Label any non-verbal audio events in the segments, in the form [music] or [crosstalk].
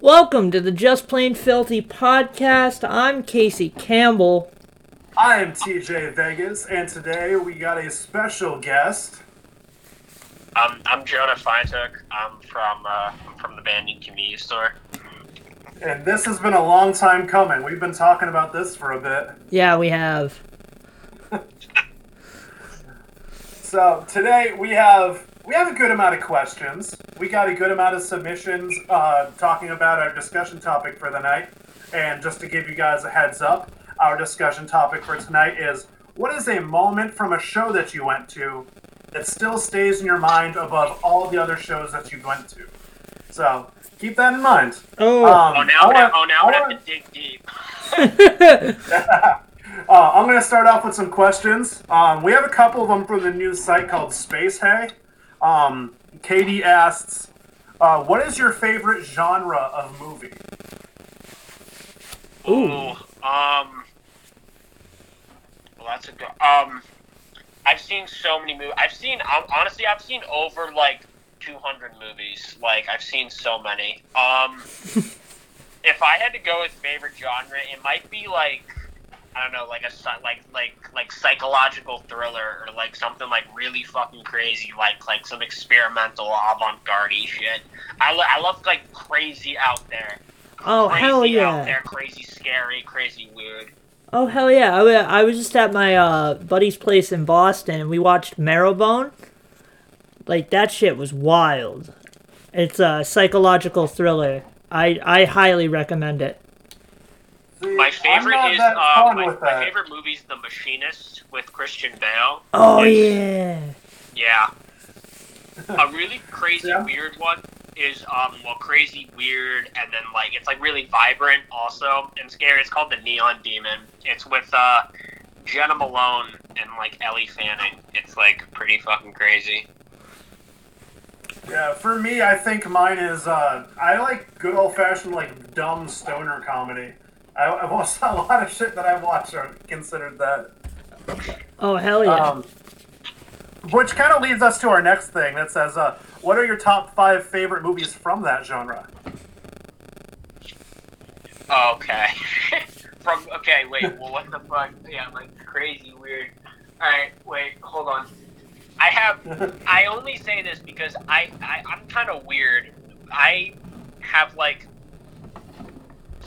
Welcome to the Just Plain Filthy podcast. I'm Casey Campbell. I'm TJ Vegas, and today we got a special guest. Um, I'm Jonah Feintuck. I'm from uh, I'm from the band Inconvenience Store. And this has been a long time coming. We've been talking about this for a bit. Yeah, we have. So today we have we have a good amount of questions. We got a good amount of submissions uh, talking about our discussion topic for the night. And just to give you guys a heads up, our discussion topic for tonight is what is a moment from a show that you went to that still stays in your mind above all the other shows that you went to? So keep that in mind. Oh, Um, Oh, now I I'm gonna, oh now I I'm gonna wanna- have to dig deep. [laughs] [laughs] [laughs] Uh, I'm going to start off with some questions. Um, we have a couple of them from the new site called Space Hey. Um, Katie asks, uh, "What is your favorite genre of movie?" Ooh. Um. Well, that's a good. Um. I've seen so many movies. I've seen. Um, honestly, I've seen over like 200 movies. Like I've seen so many. Um. [laughs] if I had to go with favorite genre, it might be like. I don't know, like a like like like psychological thriller or like something like really fucking crazy, like like some experimental avant-garde shit. I, lo- I love like crazy out there oh crazy hell out yeah! there, crazy, scary, crazy, weird. Oh hell yeah! I, I was just at my uh, buddy's place in Boston, and we watched Marrowbone. Like that shit was wild. It's a psychological thriller. I I highly recommend it. See, My favorite not is uh, my, my favorite movie is The Machinist with Christian Bale. Oh It's- yeah. Yeah. A [laughs] really crazy, Yeah. weird one is um well crazy, weird, and then like it's like really vibrant also and scary. It's called The Neon Demon. It's with uh Jena Malone and like Elle Fanning. It's like pretty fucking crazy. Yeah, for me, I think mine is. Uh, I like good old fashioned like dumb stoner comedy. I, I've watched [laughs] a lot of shit that I've watched are considered that. Oh hell yeah! Um, which kind of leads us to our next thing that says, uh, "What are your top five favorite movies from that genre?" Okay. [laughs] From okay, wait. Well, what the fuck? Yeah, like crazy weird. All right, wait, hold on. I have. [laughs] I only say this because I, I I'm kind of weird. I have like.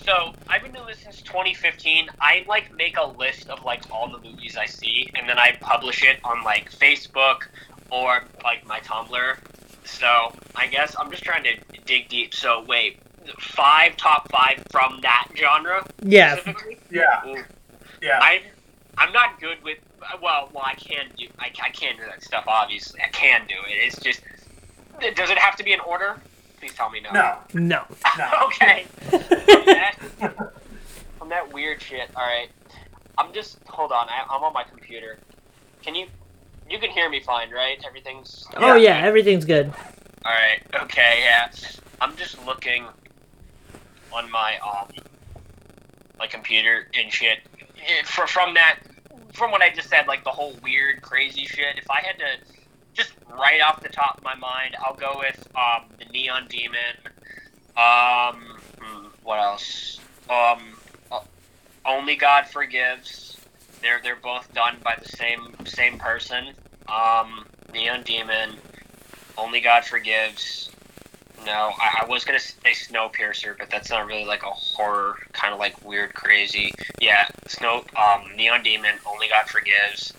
So I've been doing this since 2015. I like make a list of like all the movies I see, and then I publish it on like Facebook or like my Tumblr. So I guess I'm just trying to dig deep. So wait, five top five from that genre yeah. Yeah, Ooh. yeah. I'm I'm not good with well, well I can do I, I can do that stuff obviously I can do it. It's just does it have to be in order? Please tell me no. no, No. no. [laughs] okay. From that, from that weird shit. All right. I'm just hold on. I, I'm on my computer. Can you you can hear me fine, right? Everything's Oh yeah, everything's good. All right. Okay. Yeah. I'm just looking on my um my computer and shit. For, from that, from what I just said, like the whole weird, crazy shit. If I had to just right off the top of my mind, I'll go with um the Neon Demon. Um, hmm, what else? Um, uh, Only God Forgives. They're they're both done by the same same person. Um, Neon Demon. Only God Forgives. No, I, I was gonna say Snowpiercer, but that's not really like a horror kind of like weird, crazy. Yeah, Snow, um, Neon Demon, Only God Forgives.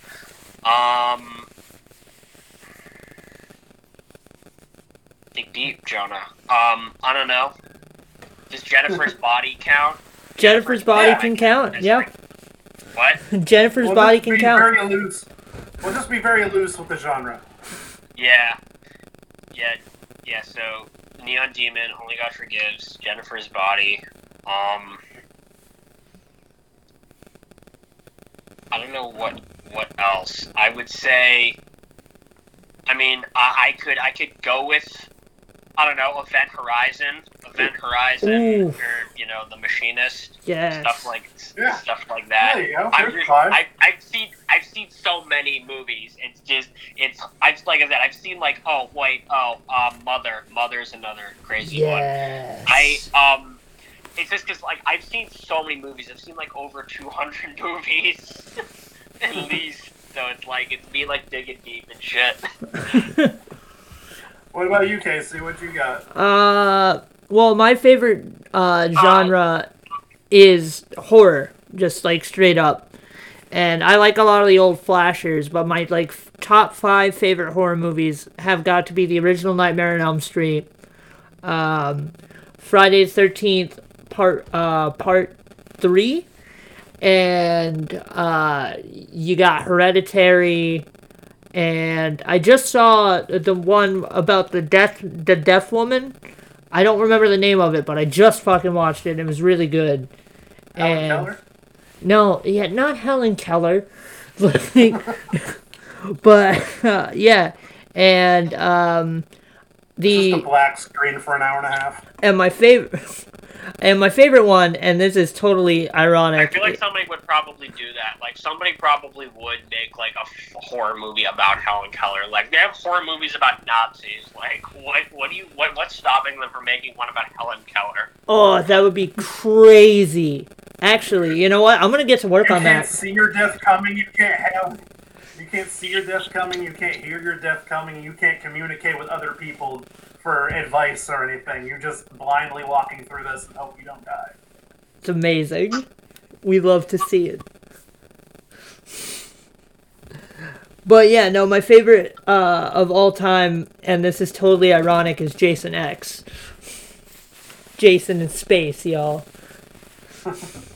Um, dig deep, Jonah. Um, I don't know. Does Jennifer's [laughs] body count? Jennifer's body Yeah. can count. Yeah. right. What? [laughs] Jennifer's We'll body just can be count. Very loose. We'll just be very loose with the genre. Yeah. Yeah. Yeah. So Neon Demon, Only God Forgives, Jennifer's Body. Um. I don't know what what else. I would say. I mean, I, I could I could go with. I don't know, Event Horizon, Event Horizon, Ooh. or you know, The Machinist, Yes. stuff like Yeah. stuff like that. There you go. I've, just, five. I, I've seen I've seen so many movies. It's just it's I've like I said I've seen like oh wait oh um Mother Mother's another crazy one. I um it's just because like I've seen so many movies. I've seen like over two hundred [laughs] movies [laughs] at least. So it's like it's me like digging deep and shit. [laughs] What about you, Casey? What you got? Uh, well, my favorite uh, genre is horror, just like straight up. And I like a lot of the old flashers, but my like f- top five favorite horror movies have got to be the original Nightmare on Elm Street, um, Friday the Thirteenth Part uh, Part Three, and uh, you got Hereditary, and I just saw the one about the death the deaf woman. I don't remember the name of it, but I just fucking watched it. and It was really good. Helen And- Keller? No, yeah, not Helen Keller, [laughs] but uh, [laughs] yeah, and um, the Just a black screen for an hour and a half. and my favorite [laughs] and my favorite one, and this is totally ironic. I feel like somebody would probably do that. Like somebody probably would make like a f- horror movie about Helen Keller. Like they have horror movies about Nazis. Like what? What do you? What, what's stopping them from making one about Helen Keller? oh, that would be crazy. Actually, you know what? I'm gonna get to work You on can't that. see your death coming. You can't have. You can't see your death coming. You can't hear your death coming. You can't communicate with other people for advice or anything. You're just blindly walking through this and hope you don't die. It's amazing. We love to see it. But yeah, no, my favorite uh, of all time, and this is totally ironic, is Jason X. Jason in space, y'all. [laughs]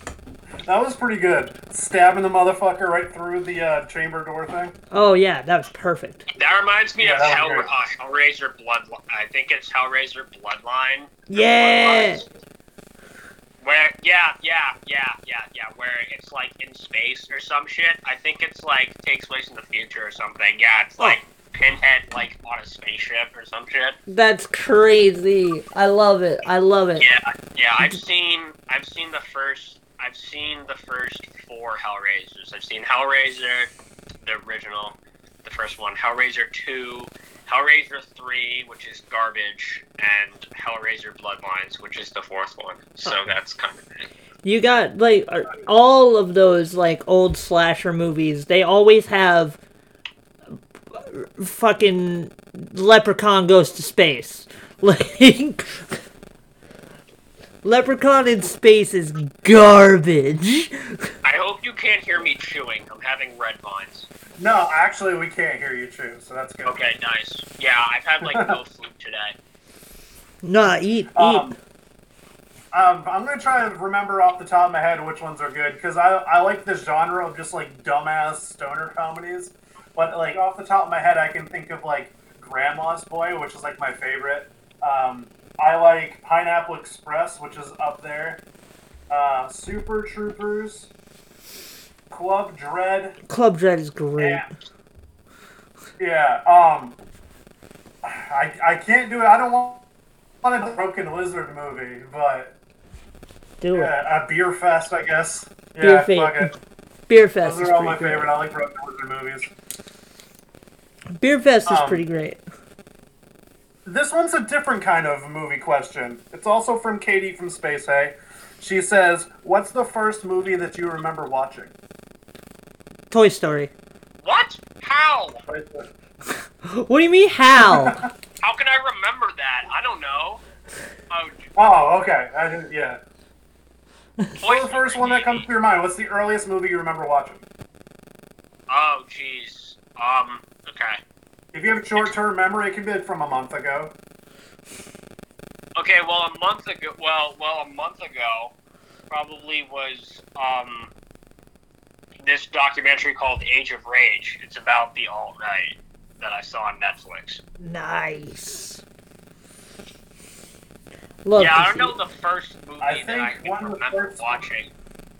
That was pretty good. Stabbing the motherfucker right through the uh, chamber door thing. Oh yeah, that was perfect. That reminds me Yeah, of Hell, was uh, Hellraiser Bloodline. I think it's Hellraiser Bloodline. Yeah. Bloodlines. Where yeah yeah yeah yeah yeah where it's like in space or some shit. I think it's like takes place in the future or something. Yeah, it's like Pinhead like on a spaceship or some shit. That's crazy. I love it. I love it. Yeah, yeah. I've seen I've seen the first I've seen the first four Hellraisers. I've seen Hellraiser, the original, the first one, Hellraiser two, Hellraiser three, which is garbage, and Hellraiser Bloodlines, which is the fourth one. So that's kind of it. You got like uh, all of those like old slasher movies. They always have uh, fucking leprechaun goes to space. [laughs] Like Leprechaun in space is garbage. I hope you can't hear me chewing. I'm having red vines. No, actually, we can't hear you chew, so that's good. Okay, nice. Yeah, I've had like no [laughs] food today. Nah, eat, eat. Um, um, I'm gonna try to remember off the top of my head which ones are good because I I like this genre of just like dumbass stoner comedies. But like off the top of my head, I can think of like Grandma's Boy, which is like my favorite. Um, I like Pineapple Express, which is up there. Uh, Super Troopers, Club Dread, Club Dread is great. yeah. Yeah. Um. I I can't do it. I don't want, want a Broken Lizard movie, but Do it. yeah, a Beer Fest, I guess. Beer Yeah, Fest. fuck it. Beer Fest Those is are all my great. favorite. I like Broken Lizard movies. Beer Fest is Um, pretty great. This one's a different kind of movie question. It's also from Katie from Space Hey. She says, "What's the first movie that you remember watching?" Toy Story. What? How? [laughs] What do you mean how? [laughs] How can I remember that? I don't know. Oh, Oh, okay. I didn't. Yeah. [laughs] Toy What's the first one that comes to your mind? What's the earliest movie you remember watching? Oh, jeez. Um. Okay. If you have short-term memory, it can be from a month ago. Okay. Well, a month ago. Well, well, a month ago, probably was um. this documentary called Age of Rage. It's about the alt right that I saw on Netflix. Nice. Love yeah, I don't know the first movie I that I can one of the remember first- watching.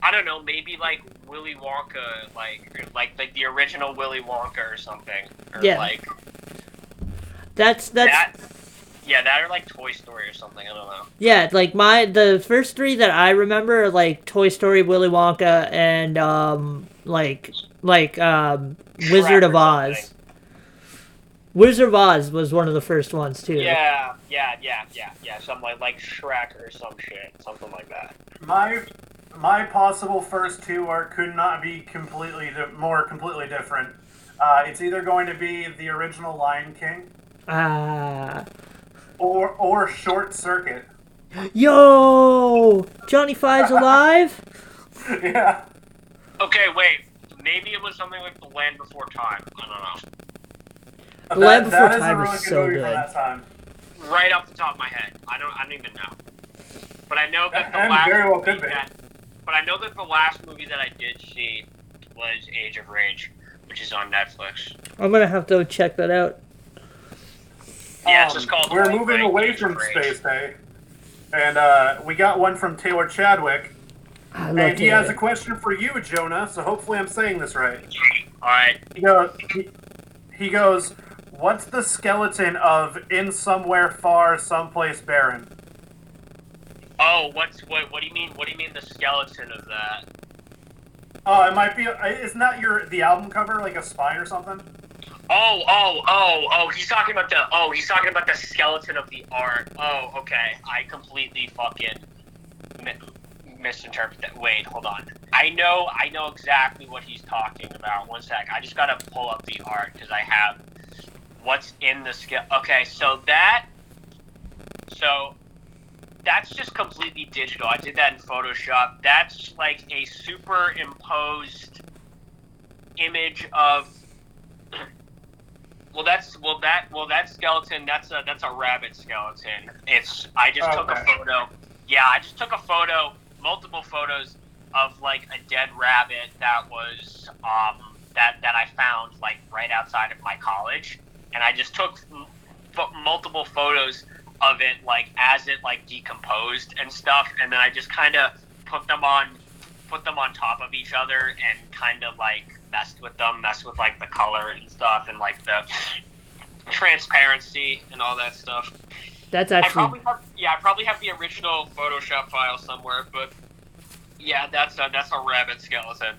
I don't know, maybe like Willy Wonka, like like like the original Willy Wonka or something, or Yeah. like That's that's that. Yeah, that or like Toy Story or something. I don't know. yeah. Like my the first three that I remember are like Toy Story, Willy Wonka, and um like like um Wizard Shrek of Oz. something. Wizard of Oz was one of the first ones too. Yeah, yeah, yeah, yeah, yeah. Something like like Shrek or some shit, something like that. My my possible first two are could not be completely di- more completely different. Uh, it's either going to be the original Lion King Ah. or or Short Circuit. Yo, Johnny Five's alive. [laughs] yeah. Okay, wait. Maybe it was something like The Land Before Time. I don't know. The Land That- Before that is Time a is really good so movie good. from that time. Right off the top of my head, I don't. I don't even know. But I know that the And last very well movie could be. that- but I know that the last movie that I did see was Age of Rage, which is on Netflix. I'm gonna have to check that out. Yeah, it's Um, just called We're moving Blank away Age from Rage. Space Hey, and uh, we got one from Taylor Chadwick, I love and he has a question for you, Jonah. So hopefully I'm saying this right. All right. He goes, he, he goes, what's the skeleton of in somewhere far, someplace barren? Oh, what's what? What do you mean? What do you mean the skeleton of that? Oh, it might be. Uh, isn't that your the album cover, like a spine or something? Oh, oh, oh, oh! He's talking about the. Oh, he's talking about the skeleton of the art. Oh, okay. I completely fucking mi- misinterpreted that. Wait, hold on. I know, I know exactly what he's talking about. One sec. I just gotta pull up the art because I have what's in the ske. Okay, so that. So that's just completely digital. I did that in Photoshop. That's like a superimposed image of [clears throat] well, that's well that well that skeleton. That's a that's a rabbit skeleton. It's I just took a photo. Yeah, I just took a photo, multiple photos of like a dead rabbit that was um that that I found like right outside of my college, and I just took pho- multiple photos of it like as it like decomposed and stuff, and then I just kind of put them on put them on top of each other and kind of like messed with them, messed with like the color and stuff and like the transparency and all that stuff. That's I actually probably have, yeah, I probably have the original Photoshop file somewhere, but yeah, that's a that's a rabbit skeleton.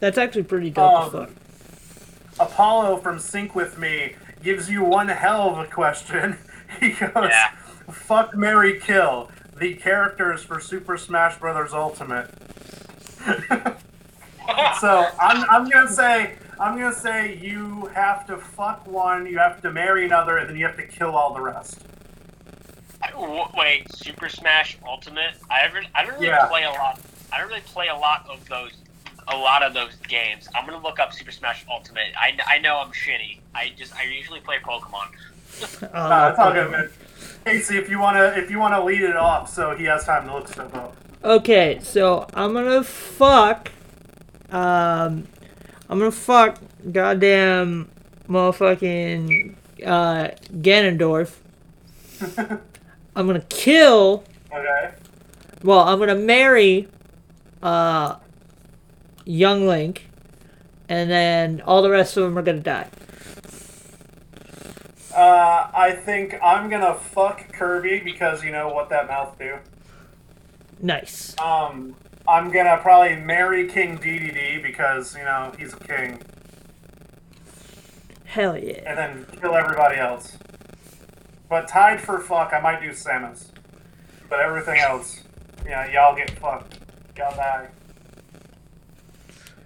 that's actually pretty dope as Um, fuck. Apollo from Sync with Me gives you one hell of a question. [laughs] [laughs] He goes, Yeah. "Fuck Mary Kill." The characters for Super Smash Bros. Ultimate. [laughs] so I'm, I'm gonna say I'm gonna say you have to fuck one, you have to marry another, and then you have to kill all the rest. Wait, Super Smash Ultimate? I ever, I don't really Yeah. play a lot. I don't really play a lot of those, a lot of those games. I'm gonna look up Super Smash Ultimate. I, I know I'm shitty. I just, I usually play Pokemon. Oh, Uh, it's all good, man. Casey, if you wanna if you wanna lead it off, so he has time to look stuff up. Okay, so I'm gonna fuck. Um, I'm gonna fuck goddamn motherfucking uh, Ganondorf. [laughs] I'm gonna kill. Okay. Well, I'm gonna marry uh, young Link, and then all the rest of them are gonna die. Uh, I think I'm gonna fuck Kirby because you know what that mouth do. Nice. Um, I'm gonna probably marry King Dedede because you know he's a king, Hell yeah. and then kill everybody else. But tied for fuck, I might do Samus. But everything else, yeah, y'all get fucked. Y'all die.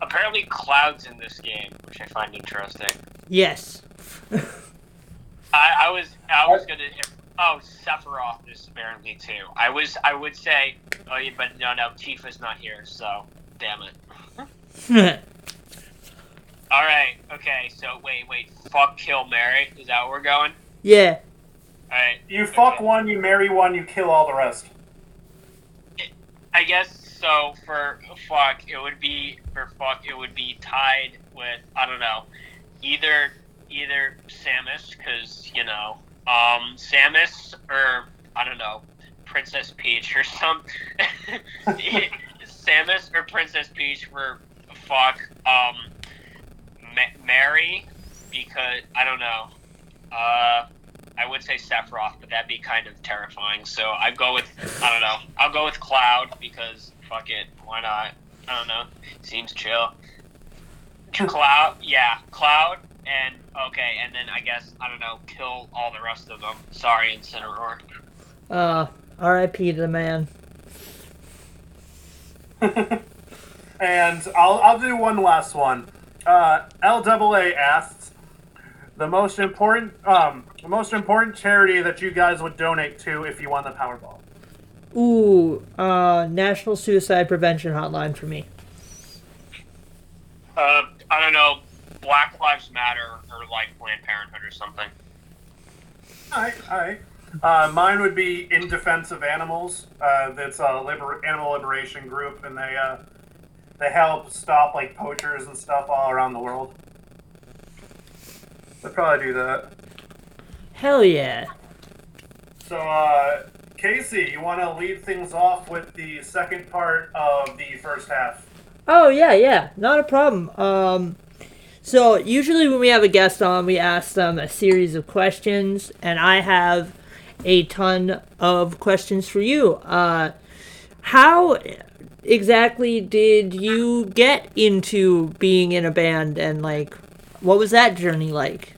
Apparently, Cloud's in this game, which I find interesting. Yes. [laughs] I, I was, I was gonna. Oh, Sephiroth is apparently too. I was, I would say, oh, yeah, but no, no, Tifa's not here, so damn it. [laughs] All right, okay, so wait, wait, fuck, kill, Mary. Is that where we're going? yeah. All right. You fuck okay. one, you marry one, you kill all the rest. I guess so for fuck, it would be for fuck, it would be tied with I don't know, either either Samus because you know, um, Samus or I don't know, Princess Peach or some [laughs] Samus or Princess Peach for fuck, um, Ma- Mary because I don't know, uh. I would say Sephiroth, but that'd be kind of terrifying. So I go with I don't know. I'll go with Cloud because fuck it, why not? I don't know. Seems chill. Cloud, yeah, Cloud, and okay, and then I guess I don't know, kill all the rest of them. Sorry, Incineroar. Uh, R.I.P. to the man. [laughs] and I'll I'll do one last one. Uh, LAA asks the most important um the most important charity that you guys would donate to if you won the Powerball. Ooh, uh, National Suicide Prevention Hotline for me. Uh, I don't know, Black Lives Matter or like Planned Parenthood or something. All right, all right. Uh, mine would be In Defense of Animals. Uh, that's a liber- animal liberation group, and they uh, they help stop like poachers and stuff all around the world. I'd probably do that. Hell yeah. So, uh, Casey, you want to lead things off with the second part of the first half? Oh yeah, yeah, not a problem. Um, so usually when we have a guest on, we ask them a series of questions, and I have a ton of questions for you. Uh, how exactly did you get into being in a band, and like, what was that journey like?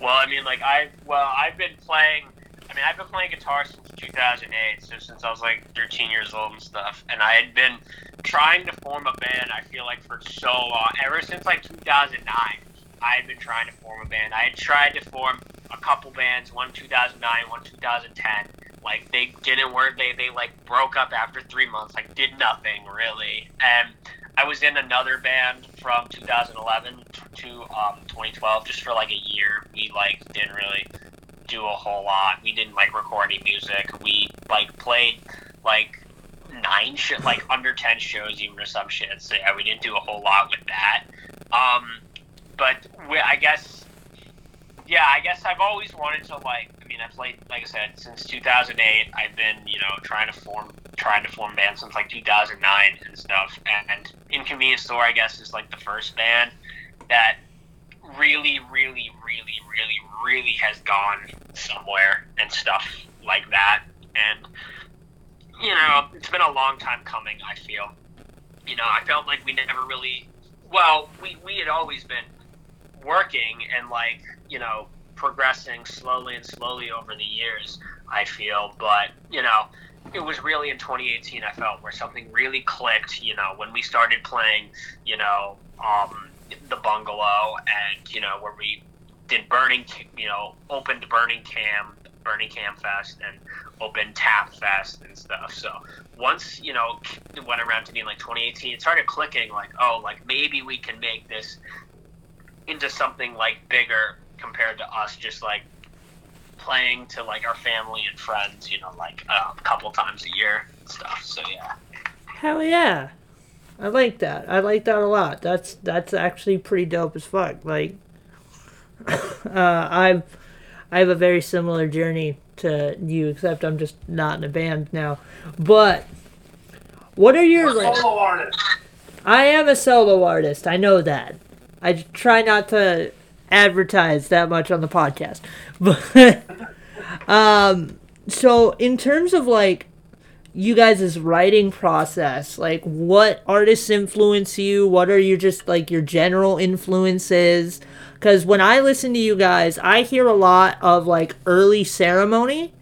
Well, I mean, like I well, I've been playing. I mean, I've been playing guitar since 2008, so since I was like 13 years old and stuff. And I had been trying to form a band. I feel like for so long, ever since like 2009, I had been trying to form a band. I had tried to form a couple bands, one 2009, one 2010. Like they didn't work. They they like broke up after three months. Like did nothing really. And I was in another band from 2011 to um, 2012, just for like a year. We like didn't really do a whole lot. We didn't like record any music. We like played like nine shit, like under ten shows even or some shit. So yeah, we didn't do a whole lot with that. Um, but we, I guess, yeah, I guess I've always wanted to like. I mean, I've played like I said since 2008. I've been you know trying to form trying to form bands since like 2009 and stuff. And Inconvenience Store, I guess, is like the first band that really, really, really, really, really has gone somewhere and stuff like that. And you know, it's been a long time coming. I feel, you know, I felt like we never really. Well, we we had always been working and like you know progressing slowly and slowly over the years. I feel, but you know, it was really in 2018 I felt where something really clicked. You know, when we started playing, you know, um, the bungalow, and you know where we did Burning, you know, opened Burning Cam, Burning Cam Fest, and opened Tap Fest and stuff. So once you know it went around to being like 2018, it started clicking. Like, oh, like maybe we can make this into something like bigger compared to us just like playing to like our family and friends, you know, like a couple times a year and stuff. So yeah. Hell yeah. I like that. I like that a lot. That's that's actually pretty dope as fuck. Like [coughs] uh I've I have a very similar journey to you, except I'm just not in a band now. But what are your like Solo artist. I am a solo artist. I know that. I try not to advertise that much on the podcast. [laughs] But [laughs] um so in terms of like you guys' writing process, like what artists influence you? What are your just like your general influences? Cuz when I listen to you guys, I hear a lot of like early ceremony,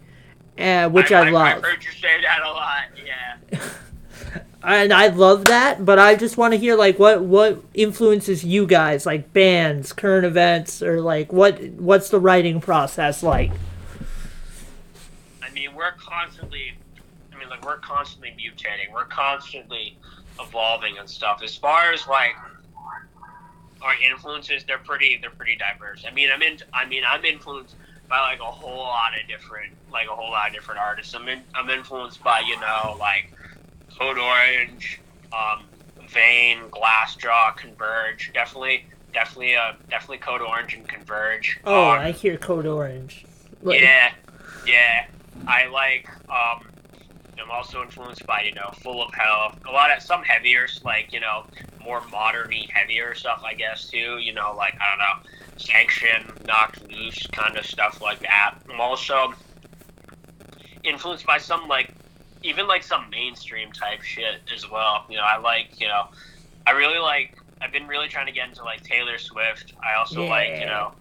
uh, which I, I, love. I've heard you say that a lot. Yeah. [laughs] and I love that, but I just want to hear like what what influences you guys, like bands, current events, or like what what's the writing process like? I mean, we're constantly. Like we're constantly mutating. We're constantly evolving and stuff. As far as like our influences, they're pretty. They're pretty diverse. I mean, I'm in. I mean, I'm influenced by like a whole lot of different, like a whole lot of different artists. I'm in, I'm influenced by you know like Code Orange, um, Vein, Glassjaw, Converge. Definitely, definitely, uh, definitely Code Orange and Converge. Oh, Um, I hear Code Orange. Like, yeah, yeah. I like. Um, I'm also influenced by you know Full of Hell. A lot of some heavier, like you know more moderny, heavier stuff. I guess too. You know, like I don't know, Sanction, Knocked Loose, kind of stuff like that. I'm also influenced by some like even like some mainstream type shit as well. You know, I like you know, I really like. I've been really trying to get into like Taylor Swift. I also like you know.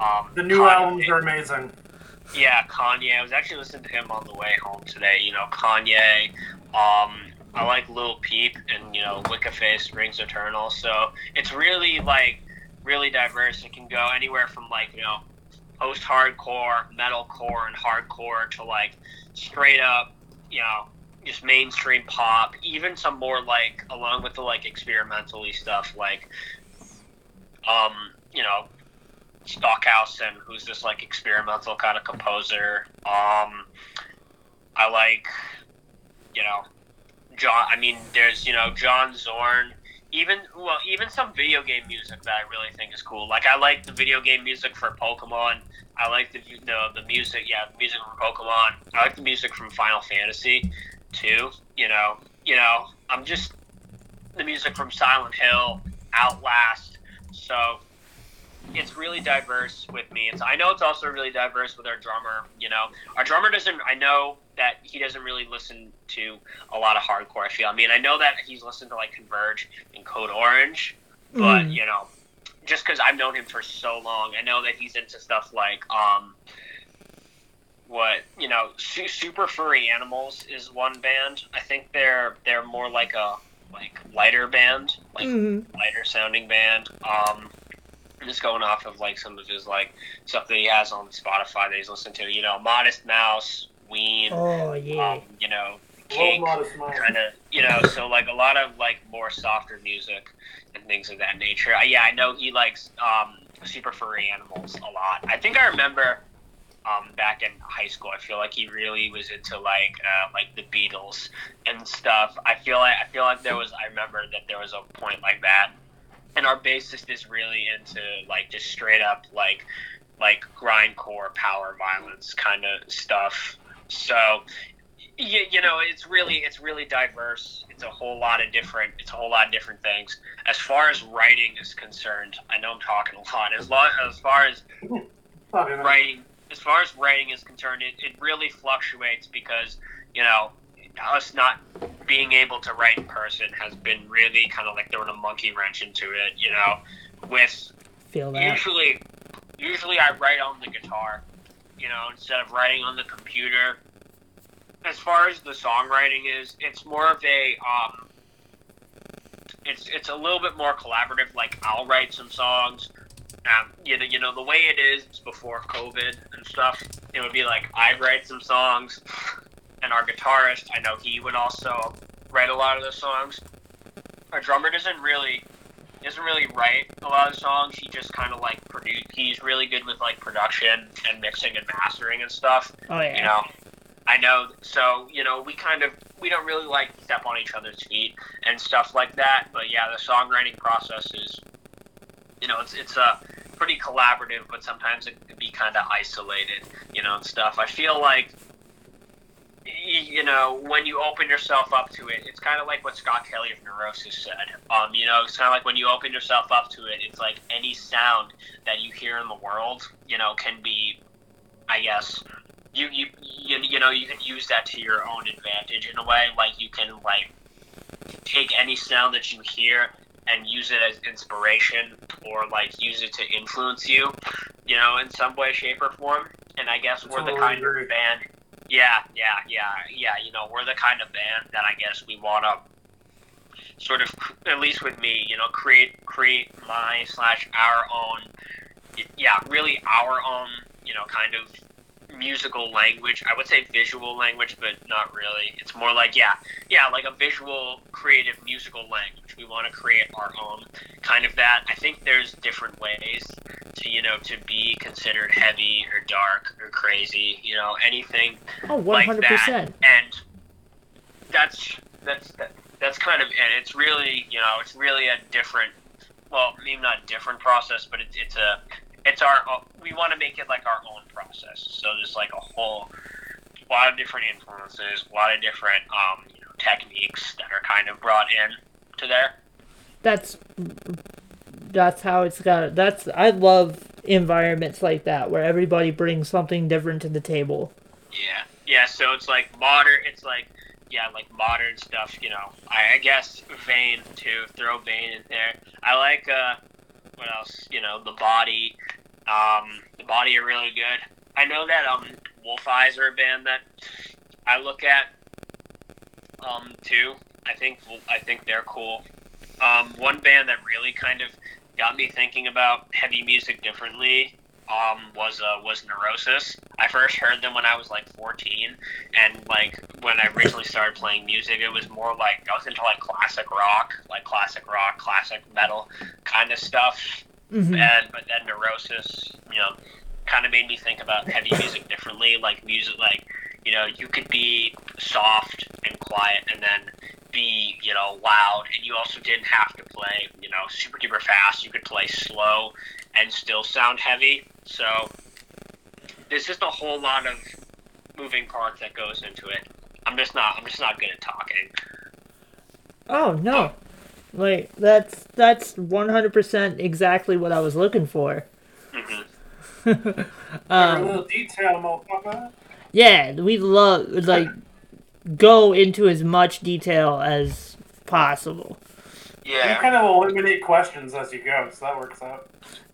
Um, The new albums are amazing. Yeah, Kanye. I was actually listening to him on the way home today. You know, Kanye. Um, I like Lil Peep and you know Wiccaface, Springs Eternal. So it's really like really diverse. It can go anywhere from like you know post-hardcore, metalcore, and hardcore to like straight up, you know, just mainstream pop. Even some more like along with the like experimentally stuff like, um, you know, Stockhausen, who's this like experimental kind of composer. Um, I like, you know, John. I mean, there's you know John Zorn. Even well, even some video game music that I really think is cool. Like I like the video game music for Pokemon. I like the the, the music, yeah, the music from Pokemon. I like the music from Final Fantasy, too. You know, you know, I'm just the music from Silent Hill, Outlast. So it's really diverse with me. It's I know it's also really diverse with our drummer. You know, our drummer doesn't. I know that he doesn't really listen to a lot of hardcore. I feel. I mean, I know that he's listened to like Converge and Code Orange, but Mm. you know, just because I've known him for so long, I know that he's into stuff like um, what you know, Su- Super Furry Animals is one band. I think they're they're more like a like lighter band, like Mhm. lighter sounding band. Um, just going off of like some of his like stuff that he has on Spotify that he's listened to. You know, Modest Mouse, Ween, Oh yeah. um, you know, Love Cake, Modest kind of, you know, so like a lot of like more softer music and things of that nature. Uh, yeah, I know he likes um, Super Furry Animals a lot. I think I remember um, back in high school. I feel like he really was into like uh, like the Beatles and stuff. I feel like I feel like there was. I remember that there was a point like that, and our bassist is really into like just straight up like like grindcore power violence kind of stuff. So you, you know it's really it's really diverse it's a whole lot of different it's a whole lot of different things as far as writing is concerned i know i'm talking a lot as, lo- as far as Love you, man. writing as far as writing is concerned it, it really fluctuates because you know us not being able to write in person has been really kind of like throwing a monkey wrench into it you know with Feel that. usually usually i write on the guitar you know instead of writing on the computer. As far as the songwriting is it's more of a um it's it's a little bit more collaborative like i'll write some songs. Um you know you know the way it is before covid and stuff it would be like i'd write some songs [laughs] and our guitarist i know he would also write a lot of the songs our drummer doesn't really doesn't really write a lot of songs. He just kind of like produce. He's really good with like production and mixing and mastering and stuff. Oh yeah. You know, I know. So you know, we kind of we don't really like step on each other's feet and stuff like that. But yeah, the songwriting process is, you know, it's it's a pretty collaborative, but sometimes it can be kind of isolated. You know, and stuff. I feel like. You know, when you open yourself up to it, it's kind of like what Scott Kelly of Neurosis said. Um, you know, it's kind of like when you open yourself up to it, it's like any sound that you hear in the world, you know, can be, I guess, you you you, you know, you can use that to your own advantage in a way. Like you can like take any sound that you hear and use it as inspiration or like use it to influence you, you know, in some way, shape, or form. And I guess we're the kind of band. Yeah, yeah, yeah, yeah. You know, we're the kind of band that I guess we want to sort of, at least with me, you know, create create my slash our own, yeah, really our own, you know, kind of musical language. I would say visual language, but not really. It's more like yeah, yeah, like a visual, creative musical language. We want to create our own kind of that. I think there's different ways to you know to be considered heavy or dark or crazy. You know anything Oh, one like hundred that, percent. and that's that's that, that's kind of and it's really you know it's really a different well maybe not different process but it's it's a it's our we want to make it like our own process so there's like a whole lot of different influences a lot of different um you know techniques that are kind of brought in to there That's that's how it's got. That's I love environments like that where everybody brings something different to the table. Yeah, yeah. So it's like modern. It's like yeah, like modern stuff. You know, I, I guess Vein too. Throw Vein in there. I like uh, what else? You know, the body. Um, the body are really good. I know that um, Wolf Eyes are a band that I look at. Um, too. I think I think they're cool. Um, one band that really kind of got me thinking about heavy music differently um, was uh, was Neurosis. I first heard them when I was like 14, and like when I originally started playing music, it was more like I was into like classic rock, like classic rock, classic metal kind of stuff. Mhm. And but then Neurosis, you know, kind of made me think about heavy music differently. Like music, like you know, you could be soft and quiet, and then be you know loud, and you also didn't have to play you know super duper fast. You could play slow and still sound heavy. So there's just a whole lot of moving parts that goes into it. I'm just not I'm just not good at talking. Oh no, like that's that's one hundred percent exactly what I was looking for. hmm [laughs] Every um, little detail, motherfucker. yeah, we love like go into as much detail as possible. You kind of eliminate questions as you go, so that works out.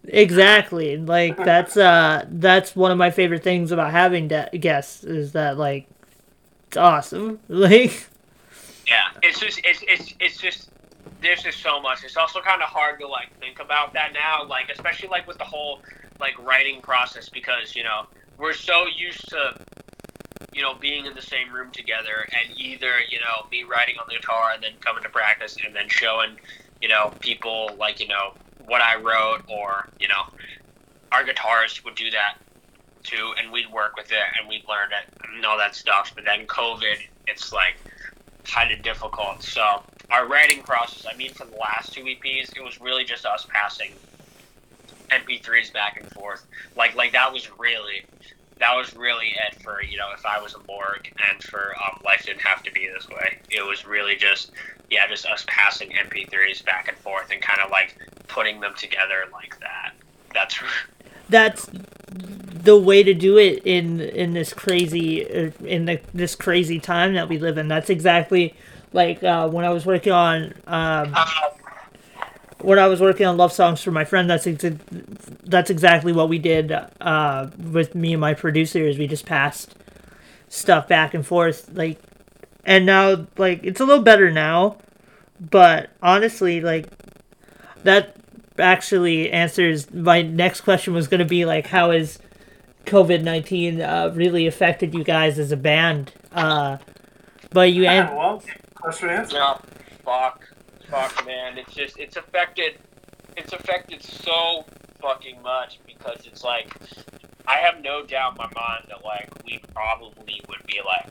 Exactly. Like that's uh that's one of my favorite things about having de- guests is that like it's awesome. [laughs] Like Yeah, it's just it's it's it's just there's just so much. It's also kind of hard to like think about that now, like especially like with the whole like writing process because you know we're so used to you know being in the same room together and either you know me writing on the guitar and then coming to practice and then showing you know people like you know what I wrote or you know our guitarist would do that too and we'd work with it and we'd learn it and all that stuff. But then COVID, it's like kind of difficult. So our writing process, I mean, for the last two EPs, it was really just us passing MP3s back and forth. Like, like that was really, that was really it for you know if I was a morgue and for um, life didn't have to be this way. It was really just yeah, just us passing MP3s back and forth and kind of like putting them together like that. That's [laughs] that's the way to do it in in this crazy uh, in the, this crazy time that we live in. That's exactly like uh, when I was working on um, when I was working on love songs for my friend. That's ex- that's exactly what we did uh, with me and my producers. We just passed stuff back and forth, like, and now like it's a little better now, but honestly, like that actually answers my next question was going to be like how has covid-19 uh, really affected you guys as a band uh, but you Yeah, an- well, question answered. Yeah, fuck, fuck, man. It's just it's affected. It's affected so fucking much because it's like I have no doubt in my mind that like we probably would be like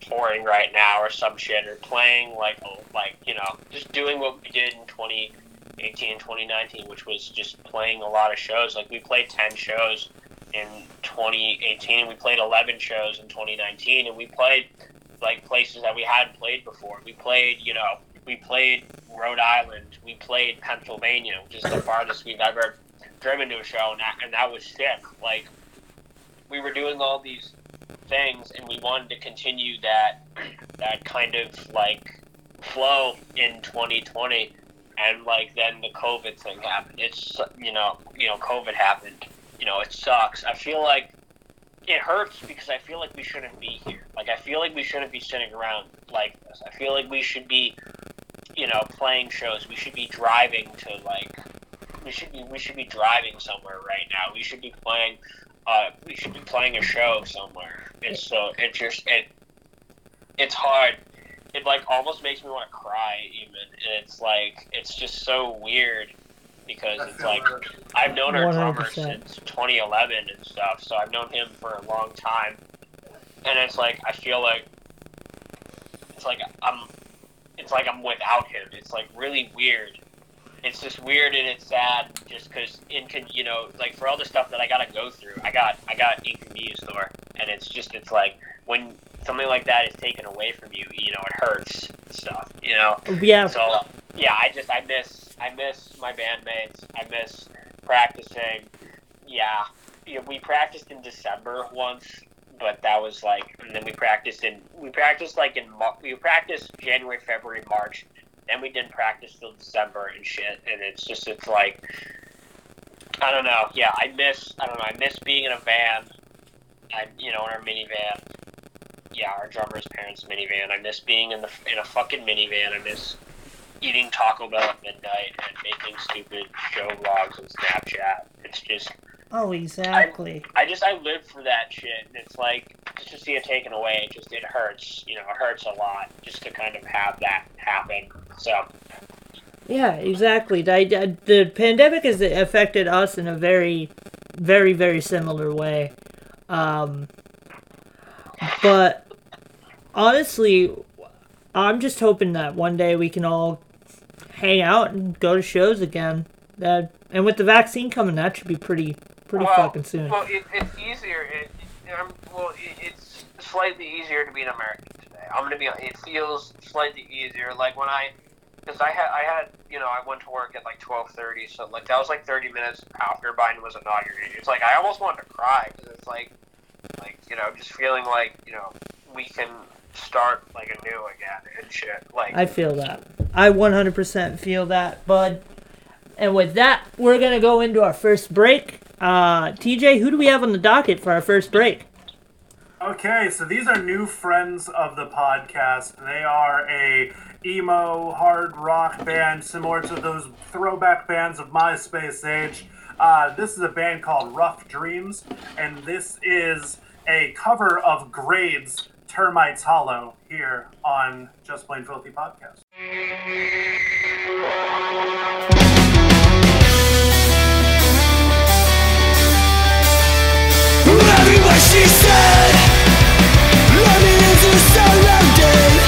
touring right now or some shit or playing like oh, like you know just doing what we did in 2018 and 2019 which was just playing a lot of shows like we played 10 shows in 2018 we played 11 shows in 2019 and we played like places that we hadn't played before. We played, you know, we played Rhode Island, we played Pennsylvania, which is the farthest we've ever driven to a show, and that, and that was sick. Like, we were doing all these things, and we wanted to continue that that kind of like flow in 2020, and like then the COVID thing happened. It's you know, you know, COVID happened. You know, it sucks. I feel like it hurts because I feel like we shouldn't be here. Like I feel like we shouldn't be sitting around like this. I feel like we should be, you know, playing shows. We should be driving to like, we should be we should be driving somewhere right now. We should be playing, uh, we should be playing a show somewhere. It's so it just it, it's hard. It like almost makes me want to cry even. And it's like it's just so weird because it's like. I've known our drummer 100%. since 2011 and stuff, so I've known him for a long time. And it's like I feel like it's like I'm, it's like I'm without him. It's like really weird. It's just weird and it's sad, just because incon, you know, like for all the stuff that I gotta go through, I got I got inconvenience store, and it's just it's like when something like that is taken away from you, you know, it hurts and stuff, you know. Yeah, So yeah, I just I miss I miss my bandmates. I miss practicing. Yeah, yeah, we practiced in December once, but that was like, and then we practiced in we practiced like in we practiced January, February, March. Then we didn't practice till December and shit, and it's just it's like I don't know. Yeah, I miss I don't know. I miss being in a van. I you know in our minivan. Yeah, our drummer's parents' minivan. I miss being in the in a fucking minivan. I miss eating Taco Bell at midnight and making stupid show vlogs on Snapchat. It's just oh, exactly. I just I live for that shit, it's like just to see it taken away. It just it hurts. You know, it hurts a lot just to kind of have that happen. So Yeah, exactly. I, I- the pandemic has affected us in a very, very, very similar way. Um, but honestly, I'm just hoping that one day we can all hang out and go to shows again. That and with the vaccine coming, that should be pretty, pretty well, fucking soon. Well, it, it's easier. It, um, well, it, it's slightly easier to be an American today. I'm gonna be. It feels slightly easier. Like when I, because I had, I had, you know, I went to work at like 12:30, so like that was like 30 minutes after Biden was inaugurated. It's like I almost wanted to cry because it's like, like you know, just feeling like you know we can start like anew again and shit. Like I feel that. I 100% feel that, bud. And with that, we're gonna go into our first break. Uh, TJ, who do we have on the docket for our first break? Okay, so these are new friends of the podcast. They are a emo hard rock band similar to those throwback bands of MySpace age. Uh, this is a band called Rough Dreams, and this is a cover of Grades Termites Hollow here on Just Plain Filthy Podcast. Running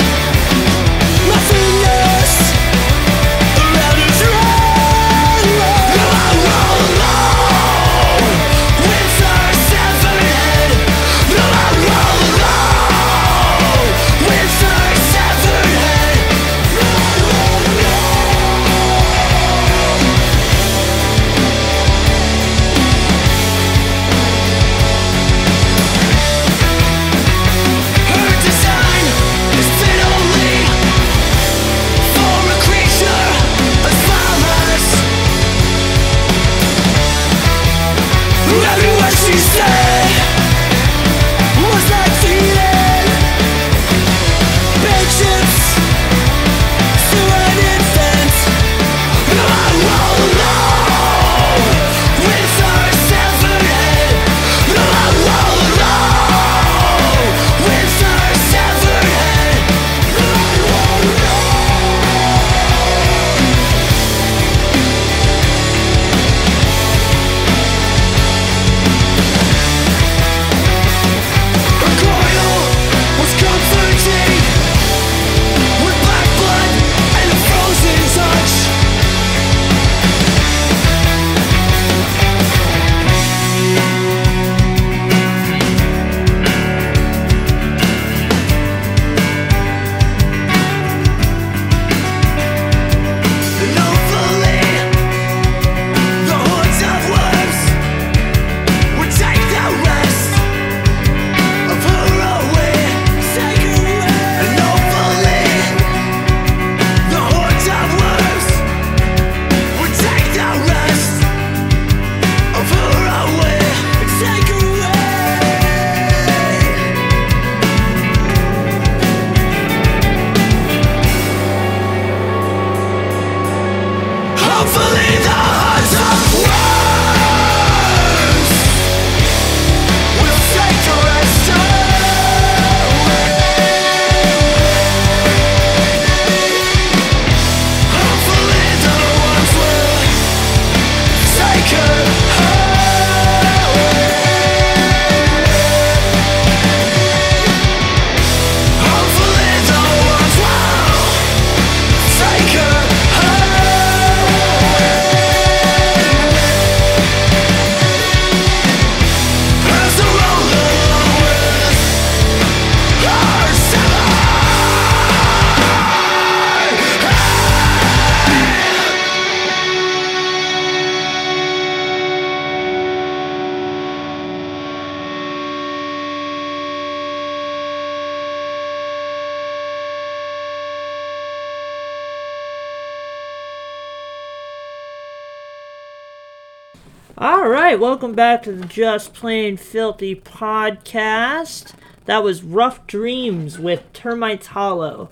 right, welcome back to the Just Plain Filthy podcast. That was Rough Dreams with Termites Hollow.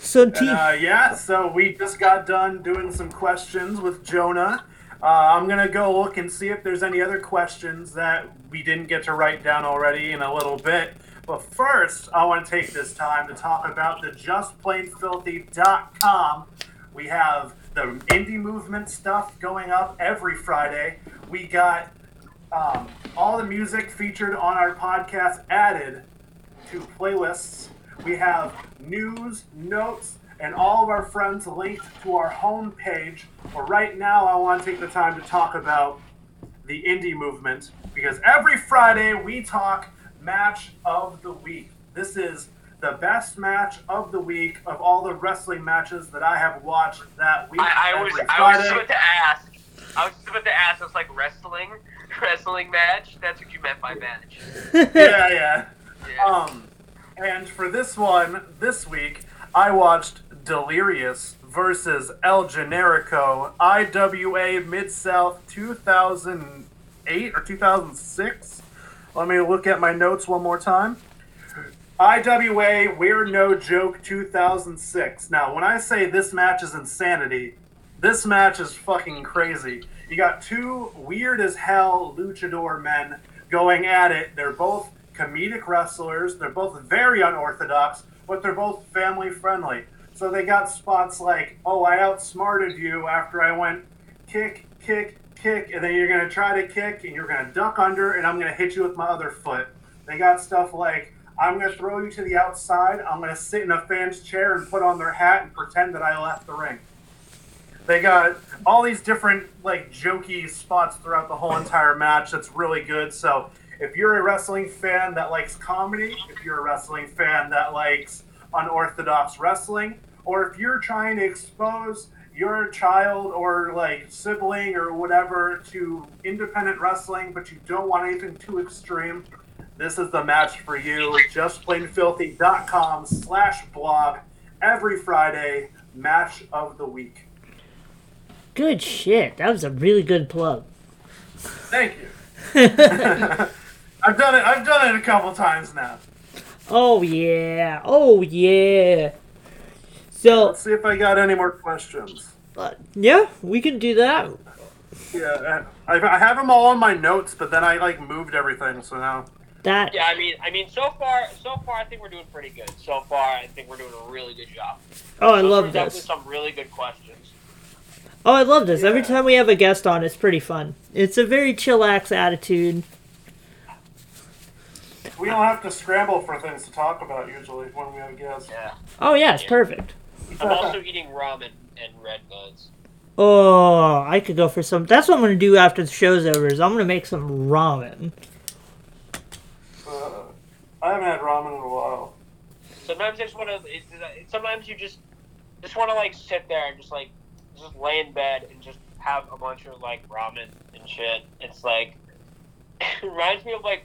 So, T- uh, yeah, so we just got done doing some questions with Jonah. Uh, I'm gonna go look and see if there's any other questions that we didn't get to write down already in a little bit. But first, I want to take this time to talk about the JustPlainFilthy.com. We have the indie movement stuff going up every Friday. We got um, all the music featured on our podcast added to playlists. We have news, notes, and all of our friends linked to our homepage. But right now, I want to take the time to talk about the indie movement because every Friday we talk match of the week. This is the best match of the week of all the wrestling matches that I have watched that week. I, I was every I was Friday. about to ask. I was about to ask. It's like wrestling, [laughs] wrestling match. That's what you meant by match. [laughs] yeah, yeah. Yeah. Um, and for this one, this week, I watched Delirious versus El Generico, IWA Mid South 2008 or 2006. Let me look at my notes one more time. IWA We're No Joke 2006. Now, when I say this match is insanity, this match is fucking crazy. You got two weird as hell luchador men going at it. They're both comedic wrestlers. They're both very unorthodox, but they're both family friendly. So they got spots like, oh, I outsmarted you after I went kick, kick, kick, and then you're going to try to kick and you're going to duck under, and I'm going to hit you with my other foot. They got stuff like, I'm going to throw you to the outside, I'm going to sit in a fan's chair and put on their hat and pretend that I left the ring. They got all these different like jokey spots throughout the whole entire match. That's really good. So if you're a wrestling fan that likes comedy, if you're a wrestling fan that likes unorthodox wrestling, or if you're trying to expose your child or like sibling or whatever to independent wrestling, but you don't want anything too extreme, this is the match for you. JustPlainFilthy.com slash blog every Friday, match of the week. good shit. That was a really good plug. Thank you. [laughs] [laughs] I've done it. I've done it a couple times now. Oh, yeah. Oh, yeah. So, Let's see if I got any more questions. uh, yeah, we can do that. Yeah, I, I have them all on my notes, but then I like moved everything, so now. That Yeah, I mean, I mean, so far, so far, I think we're doing pretty good. So far, I think we're doing a really good job. Oh, I Those love were this. Some really good questions. Oh, I love this. Every time we have a guest on, it's pretty fun. It's a very chillax attitude. We don't have to scramble for things to talk about usually when we have guests. Yeah. Oh, yeah, it's Yeah. perfect. I'm also eating ramen and red buds. Oh, I could go for some. That's what I'm gonna do after the show's over. Is I'm gonna make some ramen. I haven't had ramen in a while. Sometimes I just want to. Sometimes you just just want to like sit there and just like just lay in bed and just have a bunch of like ramen and shit. It's like [laughs] it reminds me of like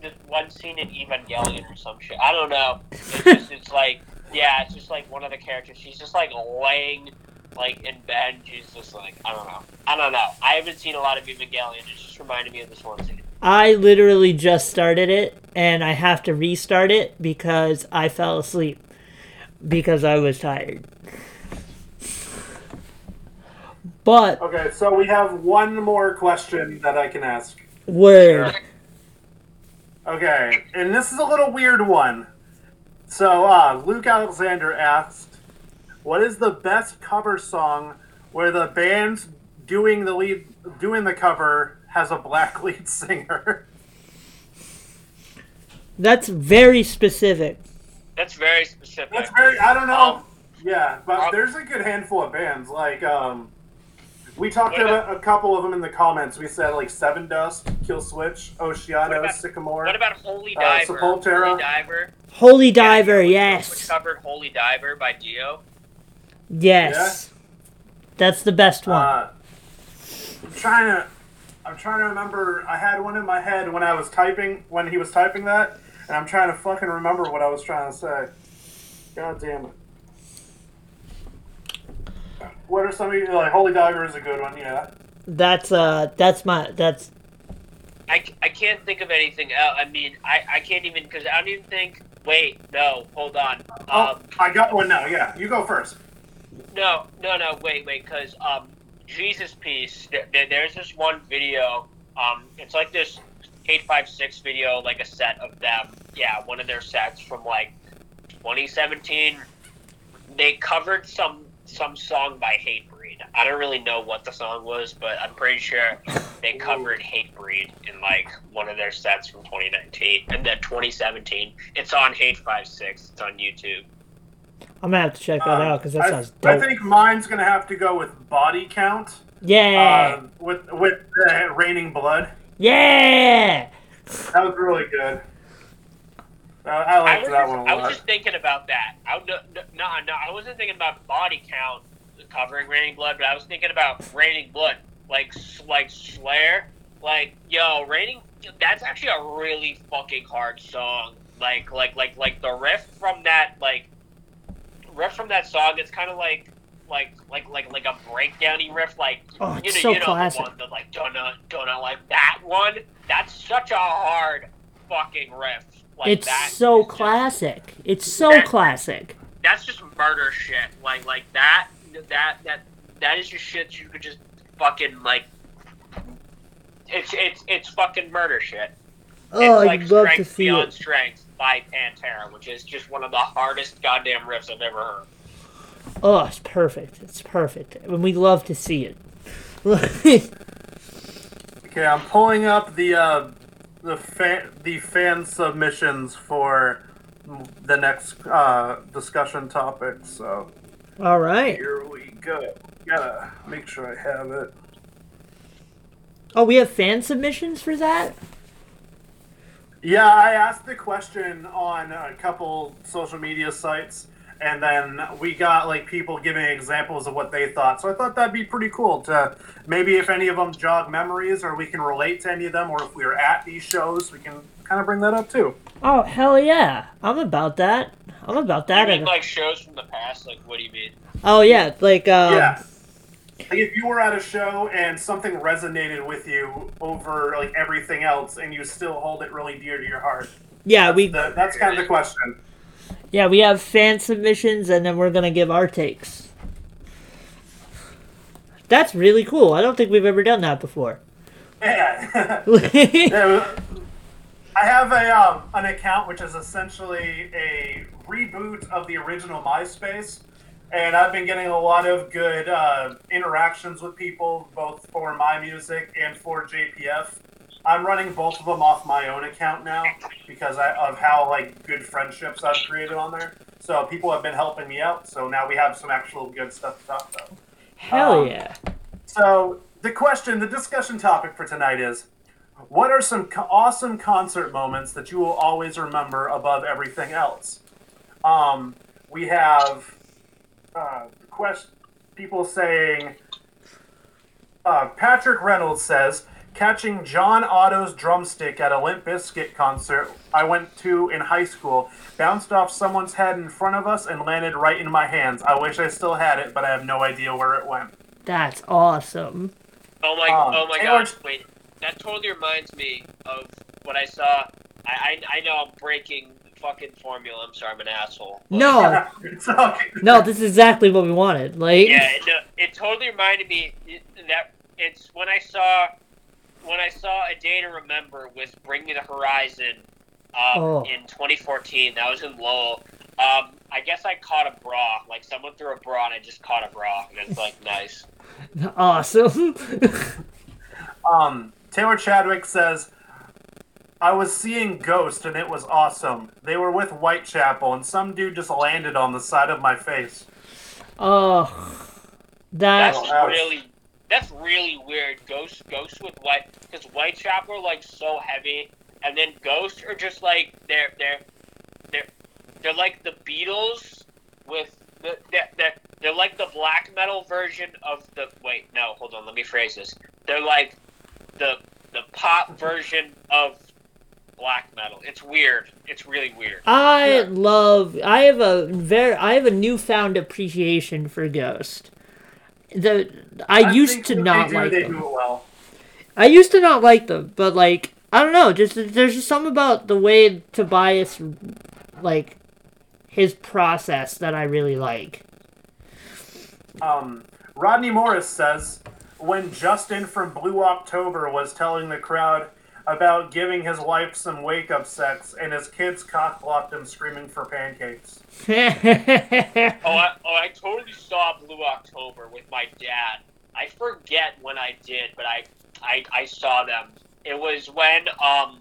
this one scene in Evangelion or some shit. I don't know. It's just it's like yeah, it's just like one of the characters. She's just like laying like in bed. And she's just like I don't know. I don't know. I haven't seen a lot of Evangelion. It just reminded me of this one scene. I literally just started it, and I have to restart it because I fell asleep because I was tired. But Okay, so we have one more question that I can ask. word, Okay, and this is a little weird one. So, uh, Luke Alexander asked, "What is the best cover song where the band doing the lead, doing the cover, has a black lead singer?" [laughs] that's very specific. That's very specific. That's very. I don't know. Um, yeah, but um, there's a good handful of bands. Like, um, we talked about a couple of them in the comments. We said like Sevendust, Kill Switch, Oceano, What about- Sycamore. What about Holy Uh, Diver? Sepultura. Holy Diver. Holy Diver, Which yes, covered Holy Diver by Dio. yes, that's the best one. Uh, I'm trying to. I'm trying to remember. I had one in my head when I was typing when he was typing that, and I'm trying to fucking remember what I was trying to say. God damn it. What are some of you like? Holy Diver is a good one, yeah. That's uh, that's my that's I, I can't think of anything else. I mean, I, I can't even because I don't even think. Wait, no, hold on. Oh, Um, I got one now. Yeah, you go first. no, no, no, wait, wait, because um, Jesus piece. There, there- there's this one video. Um, it's like this hate5six video, like a set of them. Yeah, one of their sets from like 2017. They covered some some song by Hatebreed. I don't really know what the song was, but I'm pretty sure they covered Hatebreed in like one of their sets from 2019 and then 2017. It's on Hate Five It's on YouTube. I'm gonna have to check that Um, out because that I, sounds I think mine's gonna have to go with body count. yeah, Uh, with with uh, raining blood. Yeah. That was really good. Uh, I I liked was, that just, one a I was just thinking about that. I, no, no, no, no, I wasn't thinking about body count covering Raining Blood, but I was thinking about Raining Blood, like like Slayer, like yo, Raining. That's actually a really fucking hard song. Like like like like the riff from that like riff from that song. It's kind of like like like like like a breakdowny riff. Like Oh, you know so you know classic. the one that like donut donut like that one. That's such a hard fucking riff. Like it's so is just- classic. It's so That- classic. that's just murder shit. Like like that that that that is just shit you could just fucking like. It's it's it's fucking murder shit. Oh, it's like I'd love to see Beyond it. Strength by Pantera, which is just one of the hardest goddamn riffs I've ever heard. Oh, it's perfect. It's perfect, and we love to see it. [laughs] Okay, I'm pulling up the uh, the fan the fan submissions for the next uh, discussion topic. So All right. here we go. Gotta make sure I have it. Oh, we have fan submissions for that. Yeah, I asked the question on a couple social media sites, and then we got like people giving examples of what they thought. So I thought that'd be pretty cool to maybe if any of them jog memories, or we can relate to any of them, or if we are at these shows, we can kind of bring that up too. Oh hell yeah! I'm about that. I'm about You that. mean like shows from the past? Like what do you mean? oh yeah, like um, yeah. Like if you were at a show and something resonated with you over like everything else, and you still hold it really dear to your heart, yeah, we the, that's kind of the question. Yeah we have fan submissions, and then we're gonna give our takes. That's really cool. I don't think we've ever done that before. Yeah. Yeah, [laughs] I have a um, an account which is essentially a reboot of the original MySpace, and I've been getting a lot of good uh, interactions with people, both for my music and for JPF. I'm running both of them off my own account now because I, of how like good friendships I've created on there. So people have been helping me out. So now we have some actual good stuff to talk about. hell Um, yeah! So the question, the discussion topic for tonight is: What are some co- awesome concert moments that you will always remember above everything else? Um, we have uh, quest people saying. Uh, Patrick Reynolds says, catching John Otto's drumstick at a Limp Bizkit concert I went to in high school, bounced off someone's head in front of us and landed right in my hands. I wish I still had it, but I have no idea where it went. That's awesome. Oh my! Um, oh my Taylor- gosh! Wait, that totally reminds me of what I saw. I I, I know I'm breaking fucking formula. I'm sorry, I'm an asshole. but- [laughs] No, [laughs] no, this is exactly what we wanted. Like, Yeah, it, no, it totally reminded me that it's when I saw when I saw a day to remember with Bring Me the Horizon um, Oh. in 2014. That was in Lowell. Um, I guess I caught a bra. Like someone threw a bra, and I just caught a bra, and it's like [laughs] nice. awesome. [laughs] Um, Taylor Chadwick says, I was seeing Ghost and it was awesome. They were with Whitechapel and some dude just landed on the side of my face. oh, that That's ouch. really that's really weird. Ghosts Ghosts with White because Whitechapel are like so heavy, and then Ghosts are just like they're they're they're they're like the Beatles with the they're, they're, they're like the black metal version of the wait no hold on let me phrase this they're like the the pop version of black metal. It's weird. It's really weird. I Yeah. love. I have a very. I have a newfound appreciation for Ghost. The I, used to not do, like they them. do it well. I used to not like them, but like I don't know, just there's just something about the way Tobias like his process that I really like. Um, Rodney Morris says when Justin from Blue October was telling the crowd about giving his wife some wake up sex and his kids cock blocked him screaming for pancakes. [laughs] Oh, I, oh, I totally saw Blue October with my dad. I forget when I did, but I, I, I saw them. It was when um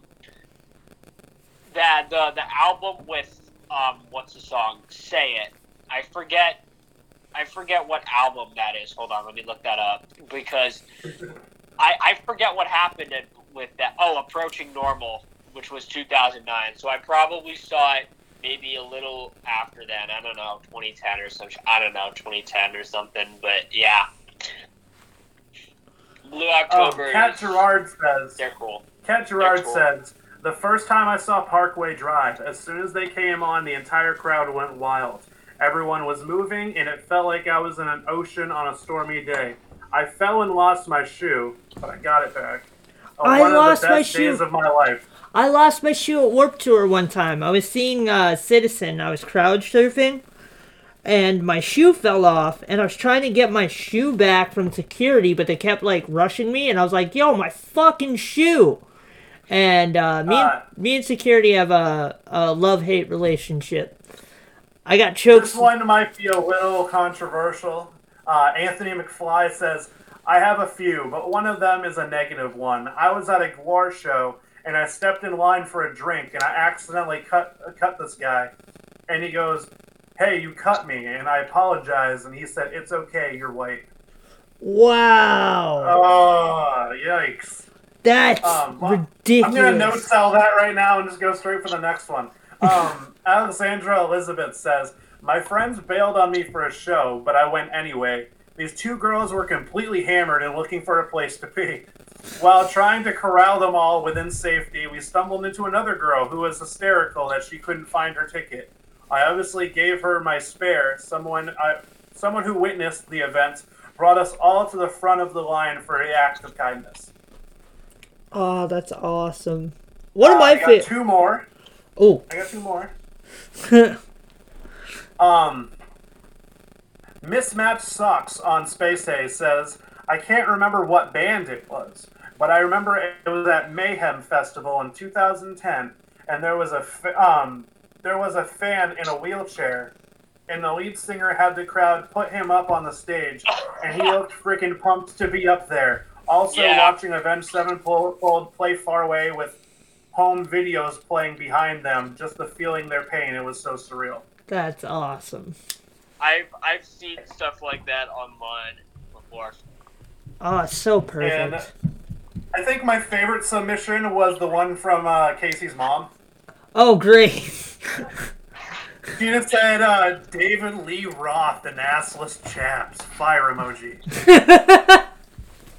that the the album with um what's the song? Say it. I forget. I forget what album that is. Hold on, let me look that up because I I forget what happened in- with that. Oh, approaching normal, which was 2009. So I probably saw it maybe a little after then. I don't know, 2010 or some. sh- I don't know, 2010 or something. But yeah, Blue Um, October. Cat is- Gerard says they're cool. Cat Gerard cool. says the first time I saw Parkway Drive, as soon as they came on, the entire crowd went wild. Everyone was moving, and it felt like I was in an ocean on a stormy day. I fell and lost my shoe, but I got it back. I one lost of the my shoe. days of my life. I lost my shoe at Warp Tour one time. I was seeing uh, Citizen. I was crowd surfing, and my shoe fell off. And I was trying to get my shoe back from security, but they kept like rushing me. And I was like, "Yo, my fucking shoe!" And uh, me, Uh, and, me and security have a, a love hate relationship. I got choked. This one might be a little controversial. Uh, Anthony McFly says, I have a few, but one of them is a negative one. I was at a Gwar show and I stepped in line for a drink and I accidentally cut cut this guy. And he goes, Hey, you cut me. And I apologize. And he said, It's okay, you're white. Wow, Oh, yikes. that's Um, well, ridiculous. I'm gonna no sell that right now and just go straight for the next one. Um, [laughs] Alexandra Elizabeth says, "My friends bailed on me for a show, but I went anyway. These two girls were completely hammered and looking for a place to be. While trying to corral them all within safety, we stumbled into another girl who was hysterical that she couldn't find her ticket. I obviously gave her my spare. Someone, I, someone who witnessed the event, brought us all to the front of the line for a act of kindness." oh, that's awesome. One of my I favorite. two more. Oh, I got two more. [laughs] Um, Mismatched Socks on Space Hey says, I can't remember what band it was, but I remember it was at Mayhem Festival in 2010, and there was a fa- um, there was a fan in a wheelchair, and the lead singer had the crowd put him up on the stage, and he looked freaking pumped to be up there. Also, Yeah. watching Avenged Sevenfold play Far Away with home videos playing behind them, just the feeling their pain, it was so surreal. that's awesome. I've I've seen stuff like that online before. Oh, it's so perfect. And I think my favorite submission was the one from uh, Casey's mom. Oh, great. [laughs] She just said, uh, David Lee Roth, the assless chaps. Fire emoji. [laughs]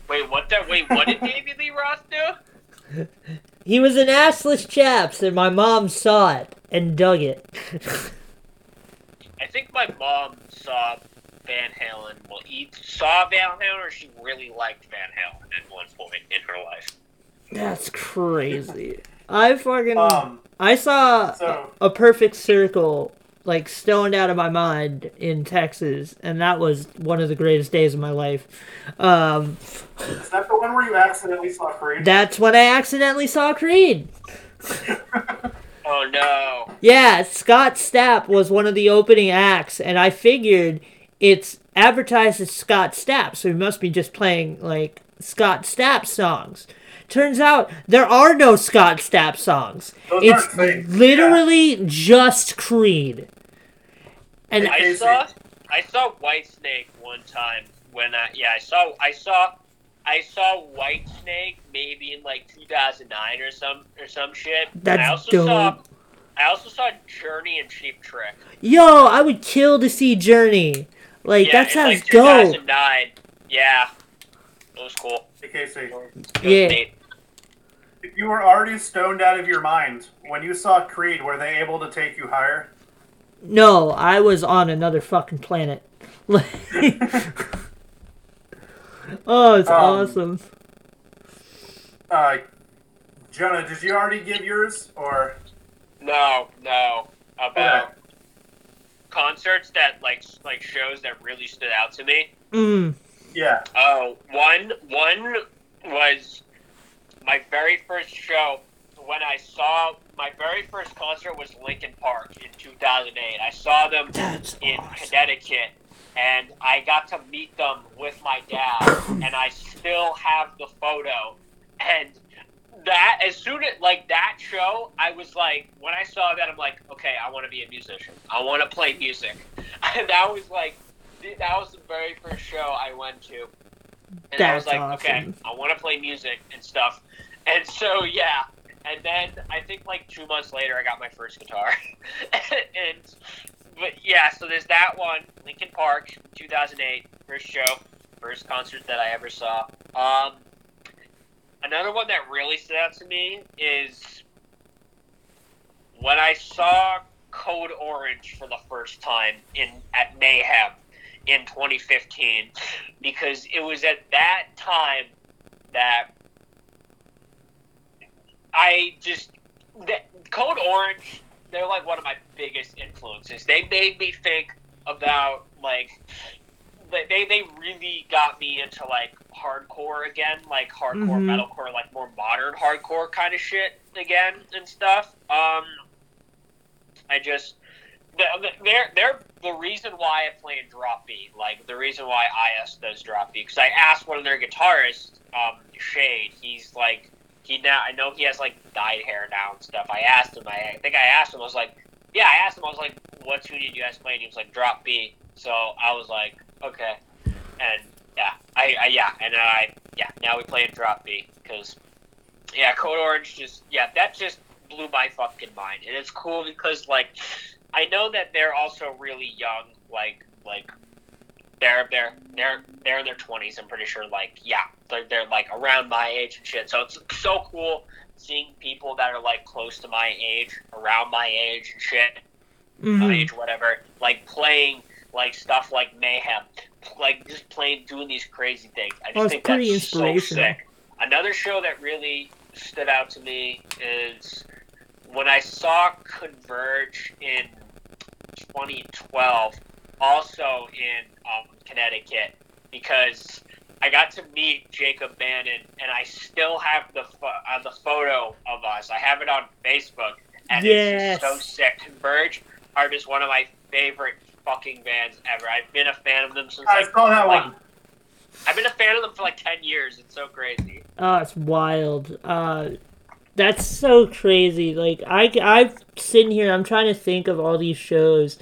Wait, what? That wait, what did David Lee Roth do? he was an assless chaps, and my mom saw it and dug it. [laughs] I think my mom saw Van Halen. Well, he saw Van Halen, or she really liked Van Halen at one point in her life. That's crazy. I fucking Um, I saw so- a perfect circle like stoned out of my mind in Texas, and that was one of the greatest days of my life. Um, is that the one where you accidentally saw Creed? that's when I accidentally saw Creed. [laughs] Oh no! Yeah, Scott Stapp was one of the opening acts, and I figured it's advertised as Scott Stapp, so he must be just playing like Scott Stapp songs. Turns out there are no Scott Stapp songs. Those it's aren't things, literally just Creed. And I saw I saw Whitesnake one time when I yeah I saw I saw I saw White Snake maybe in like 2009 or some or some shit. And I That's also saw dope. I also saw Journey and Cheap Trick. yo, I would kill to see Journey. Like Yeah, that sounds like dope. 2009. Yeah, it was cool. Hey, Casey, It was Yeah. neat. if you were already stoned out of your mind, when you saw Creed, were they able to take you higher? No, I was on another fucking planet. [laughs] [laughs] Oh, it's Um, awesome. Uh, Jonah, did you already give yours or? No, no. About Okay. concerts that like like shows that really stood out to me. Mm. Yeah. Oh, one one was my very first show when I saw my very first concert was Linkin Park in 2008. I saw them That's in awesome. Connecticut, and I got to meet them with my dad, [coughs] and I still have the photo. And that, as soon as like that show, I was like, when I saw that, I'm like, okay, I want to be a musician. I want to play music. [laughs] And that was like, that was the very first show I went to. And I was That's like, okay. I want to play music and stuff. And so, yeah. And then I think like two months later, I got my first guitar. [laughs] and, but yeah, so there's that one, Linkin Park, 2008, first show, first concert that I ever saw. Um, another one that really stood out to me is when I saw Code Orange for the first time in at Mayhem in 2015, because it was at that time that I just the, Code Orange. They're like one of my biggest influences. They made me think about like they they, really got me into like hardcore again, like hardcore Mhm. metalcore, like more modern hardcore kind of shit again and stuff. Um, I just they're they're the reason why I play in drop B, like the reason why IS does drop B, because I asked one of their guitarists, um, Shade. He's like he now I know he has like dyed hair now and stuff. I asked him. I, I think I asked him. I was like, yeah, I asked him. I was like, what tune did you guys play? And he was like, drop B. So I was like, okay, and yeah, I, I yeah, and I yeah, now we play in drop B because yeah, Code Orange just yeah, that just blew my fucking mind, and it's cool because like I know that they're also really young, like like they're they're they're they're in their twenties. I'm pretty sure, like yeah, they're they're like around my age and shit. So it's so cool seeing people that are like close to my age, around my age and shit, my Mhm. age, whatever, like playing like stuff like Mayhem, like just playing doing these crazy things. I just Oh, think pretty that's so sick. Another show that really stood out to me is when I saw Converge in 2012, also in um, Connecticut, because I got to meet Jacob Bannon, and I still have the pho- uh, the photo of us. I have it on Facebook, and Yes. it's so sick. Converge are just one of my favorite fucking bands ever. I've been a fan of them since I like, saw that like one. I've been a fan of them for like ten years. It's so crazy. Oh, it's wild. Uh, that's so crazy. Like I, I've sitting here. I'm trying to think of all these shows,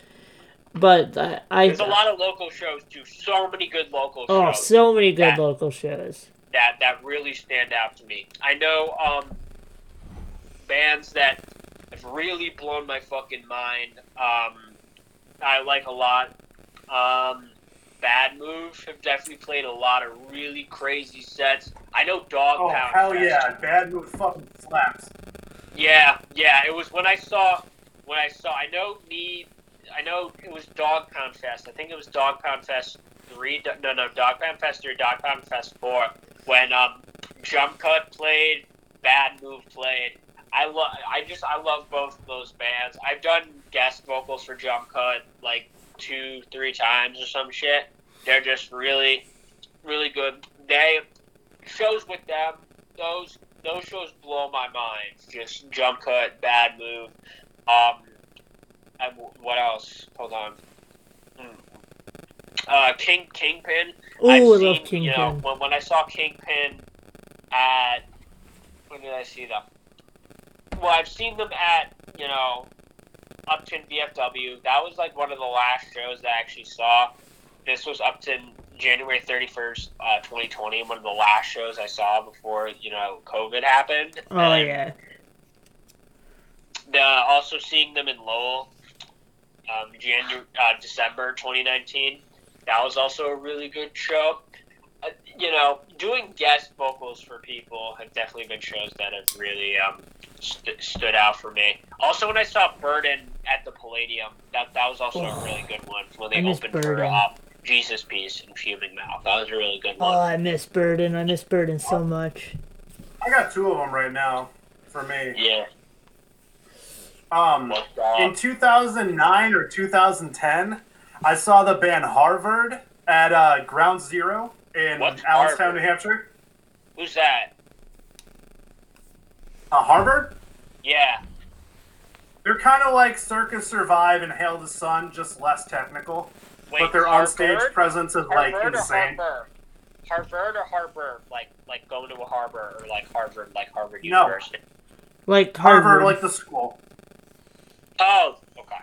but I, I There's a lot of local shows too. So many good local oh, shows so many good Yeah. local shows. that that really stand out to me. I know um, bands that have really blown my fucking mind. Um, I like a lot. Um, Bad Move have definitely played a lot of really crazy sets. I know Dog Oh Pound. hell Fest. yeah! Bad move fucking slaps. Yeah, yeah. It was when I saw when I saw. I know me. I know it was Dog Pound Fest. I think it was Dog Pound Fest three. No, no, Dog Pound Fest three. Dog Pound Fest four. When um, Jump Cut played, Bad Move played. I love. I just I love both of those bands. I've done guest vocals for Jump Cut like two, three times or some shit. They're just really, really good. They shows with them. Those those shows blow my mind. Just jump cut, bad move. Um, what else? Hold on. Hmm. Uh, King Kingpin. Oh, I've love Kingpin. You know, when, when I saw Kingpin at when did I see them? Well, I've seen them at you know Upton VFW. That was like one of the last shows that I actually saw. This was Upton January thirty first, uh, twenty twenty. One of the last shows I saw before you know COVID happened. Oh And, yeah. uh, also seeing them in Lowell, um, January, uh, December 2019. That was also a really good show. Uh, you know, doing guest vocals for people have definitely been shows that have really um, st- stood out for me. Also, when I saw Burden at the Palladium, that that was also Oh, a really good one when they miss opened for Burden. um, Jesus Piece and Fuming Mouth. That was a really good Oh, one. I miss Burden. I miss Burden so much. I got two of them right now for me. yeah. Um, in 2009 or 2010, I saw the band Harvard at uh, Ground Zero in What's Allenstown, New Hampshire. who's that? Uh, Harvard? Yeah. They're kind of like Circa Survive and Hail the Sun, just less technical. Wait, but their on-stage Harvard? presence is like Harvard insane. or Harvard? Harvard or Harvard? Like like going to a harbor or like Harvard, like Harvard No. University. Like Harvard. Harvard, like the school. Oh, okay.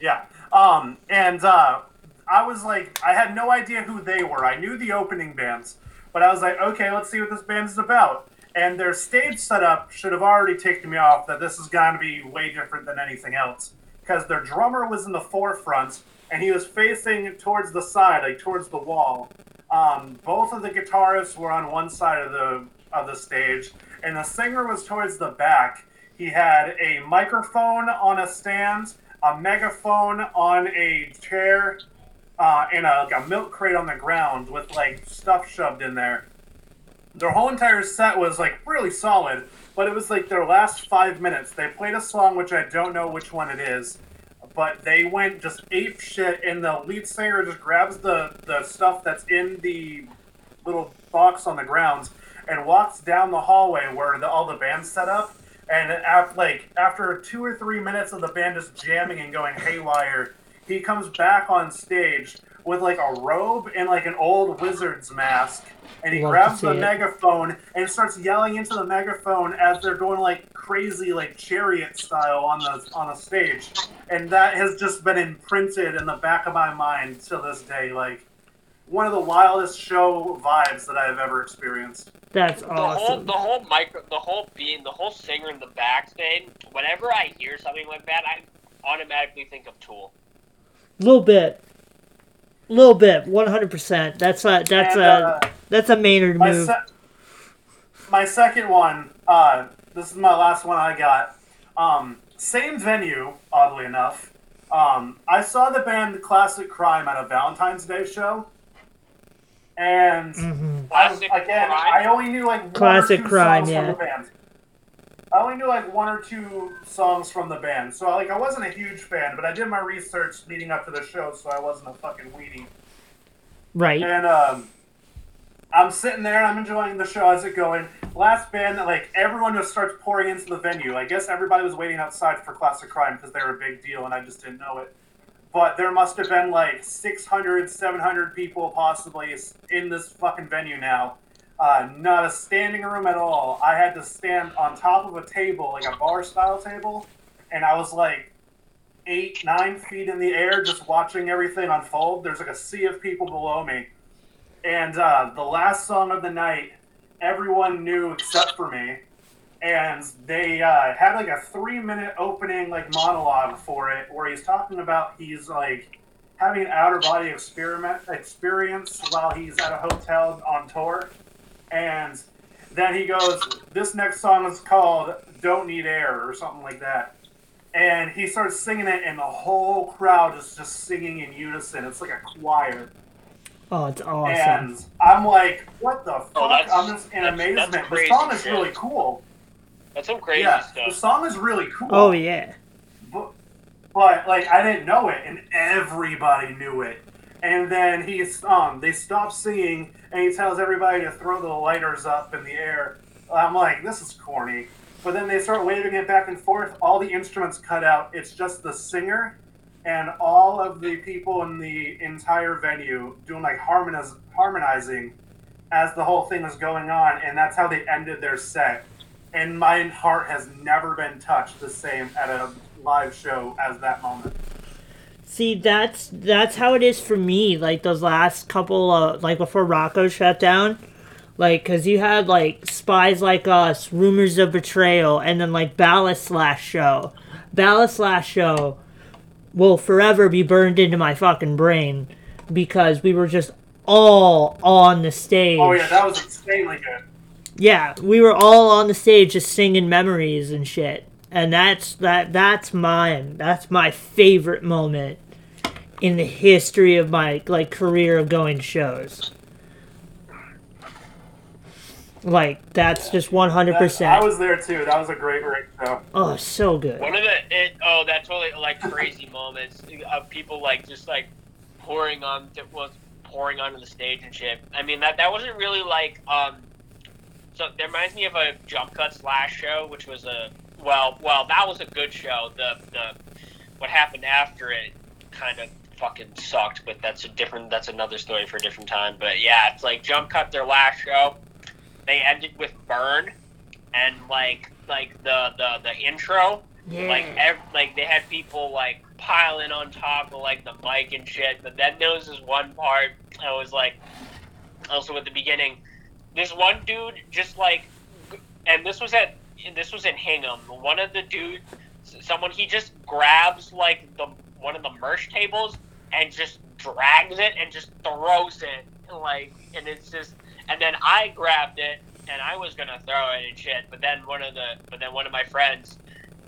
Yeah. Um, and uh, I was like, I had no idea who they were. I knew the opening bands, but I was like, okay, let's see what this band is about. And their stage setup should have already ticked me off that this is going to be way different than anything else. Because their drummer was in the forefront, and he was facing towards the side, like towards the wall. Um, both of the guitarists were on one side of the of the stage, and the singer was towards the back. He had a microphone on a stand, a megaphone on a chair, uh, and a, a milk crate on the ground with like stuff shoved in there. Their whole entire set was like really solid, but it was like their last five minutes. They played a song which I don't know which one it is, but they went just ape shit, and the lead singer just grabs the the stuff that's in the little box on the ground and walks down the hallway where the, all the band's set up. And after, like after two or three minutes of the band just jamming and going haywire, he comes back on stage with like a robe and like an old wizard's mask, and he Love grabs the it. megaphone and starts yelling into the megaphone as they're going like crazy like chariot style on the on the stage, and that has just been imprinted in the back of my mind to this day. Like one of the wildest show vibes that I have ever experienced. That's The whole awesome. the whole micro the whole being the whole singer in the back thing. Whenever I hear something like that, I automatically think of Tool. little bit. Little bit. One hundred percent. That's a that's And, a uh, that's a Maynard my, move. se- my second one, uh, this is my last one I got. Um, same venue, oddly enough. Um, I saw the band Classic Crime at a Valentine's Day show. And Mhm. I, Classic again, Crime? I only knew like one Classic or two Crime, songs yeah. from the band. I only knew like one or two songs from the band, so like I wasn't a huge fan, but I did my research leading up to the show, so I wasn't a fucking weenie. Right. And um, I'm sitting there and I'm enjoying the show as it going. Last band, like everyone just starts pouring into the venue. I guess everybody was waiting outside for Classic Crime because they were a big deal, and I just didn't know it. But there must have been like 600, 700 people possibly in this fucking venue now. Uh, not a standing room at all. I had to stand on top of a table, like a bar style table, and I was like eight, nine feet in the air just watching everything unfold. There's like a sea of people below me. And uh, the last song of the night, everyone knew except for me. And they uh, had like a three minute opening like monologue for it where he's talking about he's like having an outer body experiment experience while he's at a hotel on tour. And then he goes, This next song is called Don't Need Air or something like that and he starts singing it, and the whole crowd is just singing in unison. It's like a choir, Oh, it's awesome. and I'm like, "What the fuck?" Oh, that's- I'm just in that's- amazement. that's the song is shit. really cool. That's some crazy yeah, the song is really cool. Oh yeah. but, but like I didn't know it, and everybody knew it. And then he's um, they stop singing, and he tells everybody to throw the lighters up in the air. I'm like, this is corny. But then they start waving it back and forth. All the instruments cut out. It's just the singer and all of the people in the entire venue doing like harmoniz- harmonizing as the whole thing was going on, and that's how they ended their set. And my heart has never been touched the same at a live show as that moment. See, that's that's how it is for me. Like those last couple of like before Rocco shut down, like because you had like spies like us, rumors of betrayal, and then like Ballast Slash Show. Ballast Slash Show will forever be burned into my fucking brain because we were just all on the stage. Oh yeah, that was insanely good. Yeah, we were all on the stage just singing memories and shit. And that's that that's mine. That's my favorite moment in the history of my like career of going to shows. Like that's just one hundred That- I was there too. That was a great, great show. Oh, so good. One of the it oh that totally like crazy moments of people like just like pouring on was pouring onto the stage and shit. I mean that that wasn't really like um. So that reminds me of a jump cut slash show, which was a well well that was a good show. The the what happened after it kind of fucking sucked, but that's a different that's another story for a different time. But yeah, it's like jump cut their last show. They ended with burn, and like like the the the intro Yeah. like ev- like they had people like piling on top of like the mic and shit but then there was this one part i was like also at the beginning this one dude just like and this was at this was in hingham. One of the dudes someone he just grabs like the one of the merch tables and just drags it and just throws it like and it's just and then i grabbed it and i was gonna throw it and shit but then one of the but then one of my friends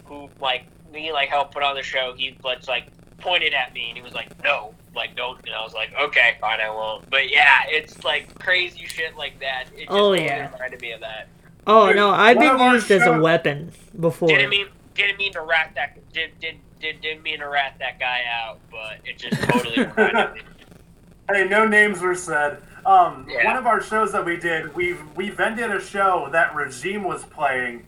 who like me like helped put on the show, he like pointed at me and he was like, "No, like don't." And I was like, "Okay, fine, I won't." But yeah, it's like crazy shit like that. It just Oh, totally yeah. reminded me of that. oh Dude, no, I've been of used as a weapon before. Didn't mean didn't mean to rat that did did did didn't mean to rat that guy out, but it just totally [laughs] reminded me. Hey, no names were said. Um, Yeah. One of our shows that we did, we we vended a show that Regime was playing,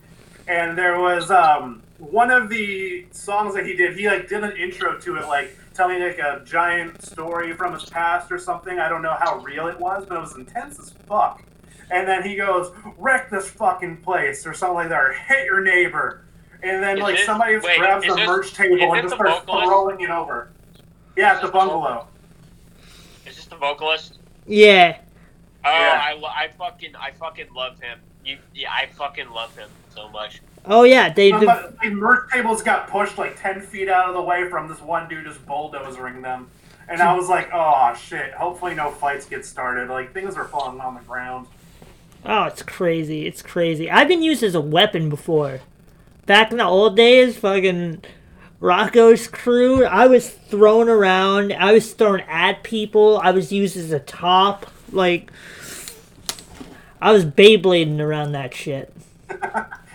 and there was um, one of the songs that he did. He like did an intro to it, like telling like a giant story from his past or something. I don't know how real it was, but it was intense as fuck. And then he goes, "Wreck this fucking place" or something like that, or "Hit your neighbor." And then Is like this- somebody just wait, grabs the this- merch table and just starts vocalist? throwing it over. Yeah, at the Is the bungalow. Is this the vocalist? Yeah. Oh, Yeah. I, I fucking I fucking love him. You yeah, I fucking love him so much. Oh yeah, they. Somebody, the merch tables got pushed like ten feet out of the way from this one dude just bulldozering them, and I was like, "Oh shit! Hopefully, no fights get started. Like things are falling on the ground." Oh, it's crazy. It's crazy. I've been used as a weapon before. Back in the old days, fucking Rocco's crew, I was thrown around. I was thrown at people. I was used as a top. Like, I was Beyblading around that shit. [laughs]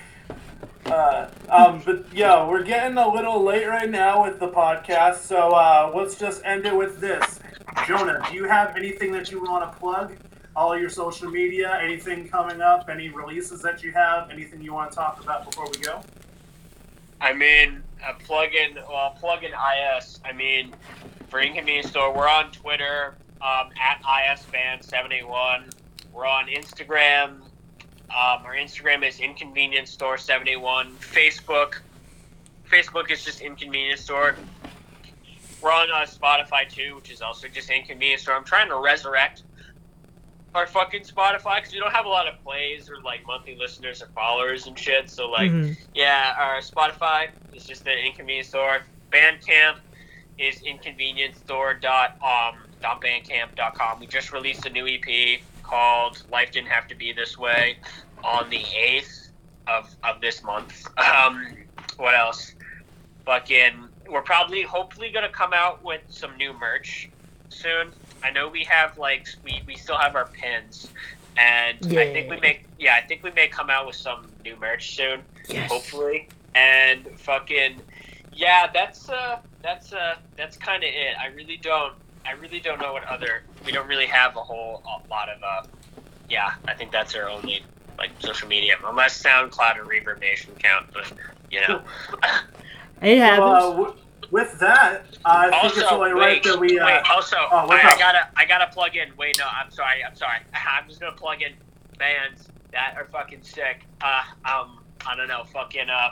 Uh, um, but yeah, we're getting a little late right now with the podcast, so uh, let's just end it with this. Jonah, do you have anything that you want to plug? All your social media, anything coming up, any releases that you have, anything you want to talk about before we go? I mean, a plug-in, well, plug-in IS. I mean, for Inconvenience Store, we're on Twitter um, at ISFan781. We're on Instagram. Um, our Instagram is Inconvenience Store seventy one. Facebook, Facebook is just Inconvenience Store. We're on uh, Spotify too, which is also just Inconvenience Store. I'm trying to resurrect our fucking Spotify because we don't have a lot of plays or like monthly listeners or followers and shit. So like. Mhm. Yeah, our Spotify is just the Inconvenience Store. Bandcamp is inconvenience.store.um dot bandcamp.com. We just released a new EP called Life Didn't Have to Be This Way on the 8th of, of this month. Um, what else? Fucking, we're probably, hopefully, going to come out with some new merch soon. I know we have, like, we, we still have our pins. And I think we may, yeah, I think we may come out with some new merch soon Yes. hopefully. And fucking yeah, that's uh that's uh that's kind of it. I really don't I really don't know what other we don't really have a whole a lot of uh yeah, I think that's our only like social media unless SoundCloud or Reverb Nation count, but you know. [laughs] It Uh, happens. w- with that, I think it's also, only wait, right that we. Uh, wait. Also, oh, I, I gotta, I gotta plug in. Wait, no, I'm sorry, I'm sorry. [laughs] I'm just gonna plug in bands that are fucking sick. Uh, um, I don't know, fucking uh,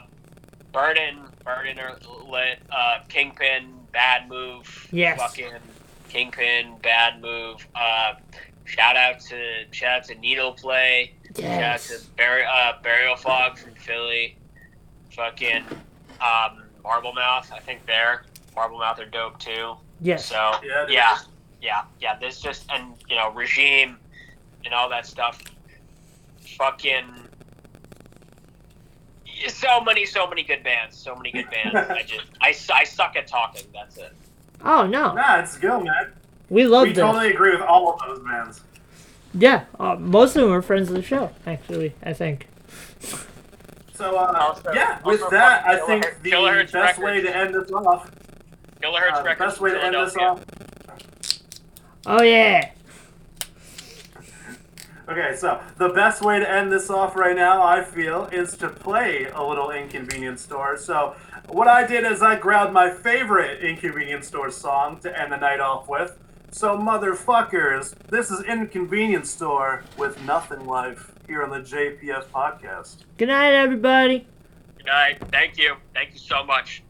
Burden, Burden or lit. Uh, Kingpin, Bad Move. Yes. Fucking Kingpin, Bad Move. Uh, shout out to shout out to Needle Play. Shout out Yes. to Bur- uh, Burial Fog from Philly. Fucking um, Marble Mouth, I think they're Marble Mouth are dope too. Yes. So Yeah, yeah, yeah, yeah. This just and you know regime and all that stuff. Fucking so many, so many good bands. So many good bands. [laughs] I just I, I suck at talking. That's it. Oh no, Nah, it's go, man. we love we this. totally agree with all of those bands. Yeah, uh, most of them are friends of the show. Actually, I think. So uh, Also- yeah, also with that, I Kilohertz- think the Kilohertz best way to end this off. Kilohertz Uh, Records. best way to end this off. Oh yeah. Okay, so the best way to end this off right now, I feel, is to play a little Inconvenience Store. So, what I did is I grabbed my favorite Inconvenience Store song to end the night off with. So, motherfuckers, this is Inconvenience Store with Nothing Life here on the JPF podcast. Good night, everybody. Good night. Thank you. Thank you so much.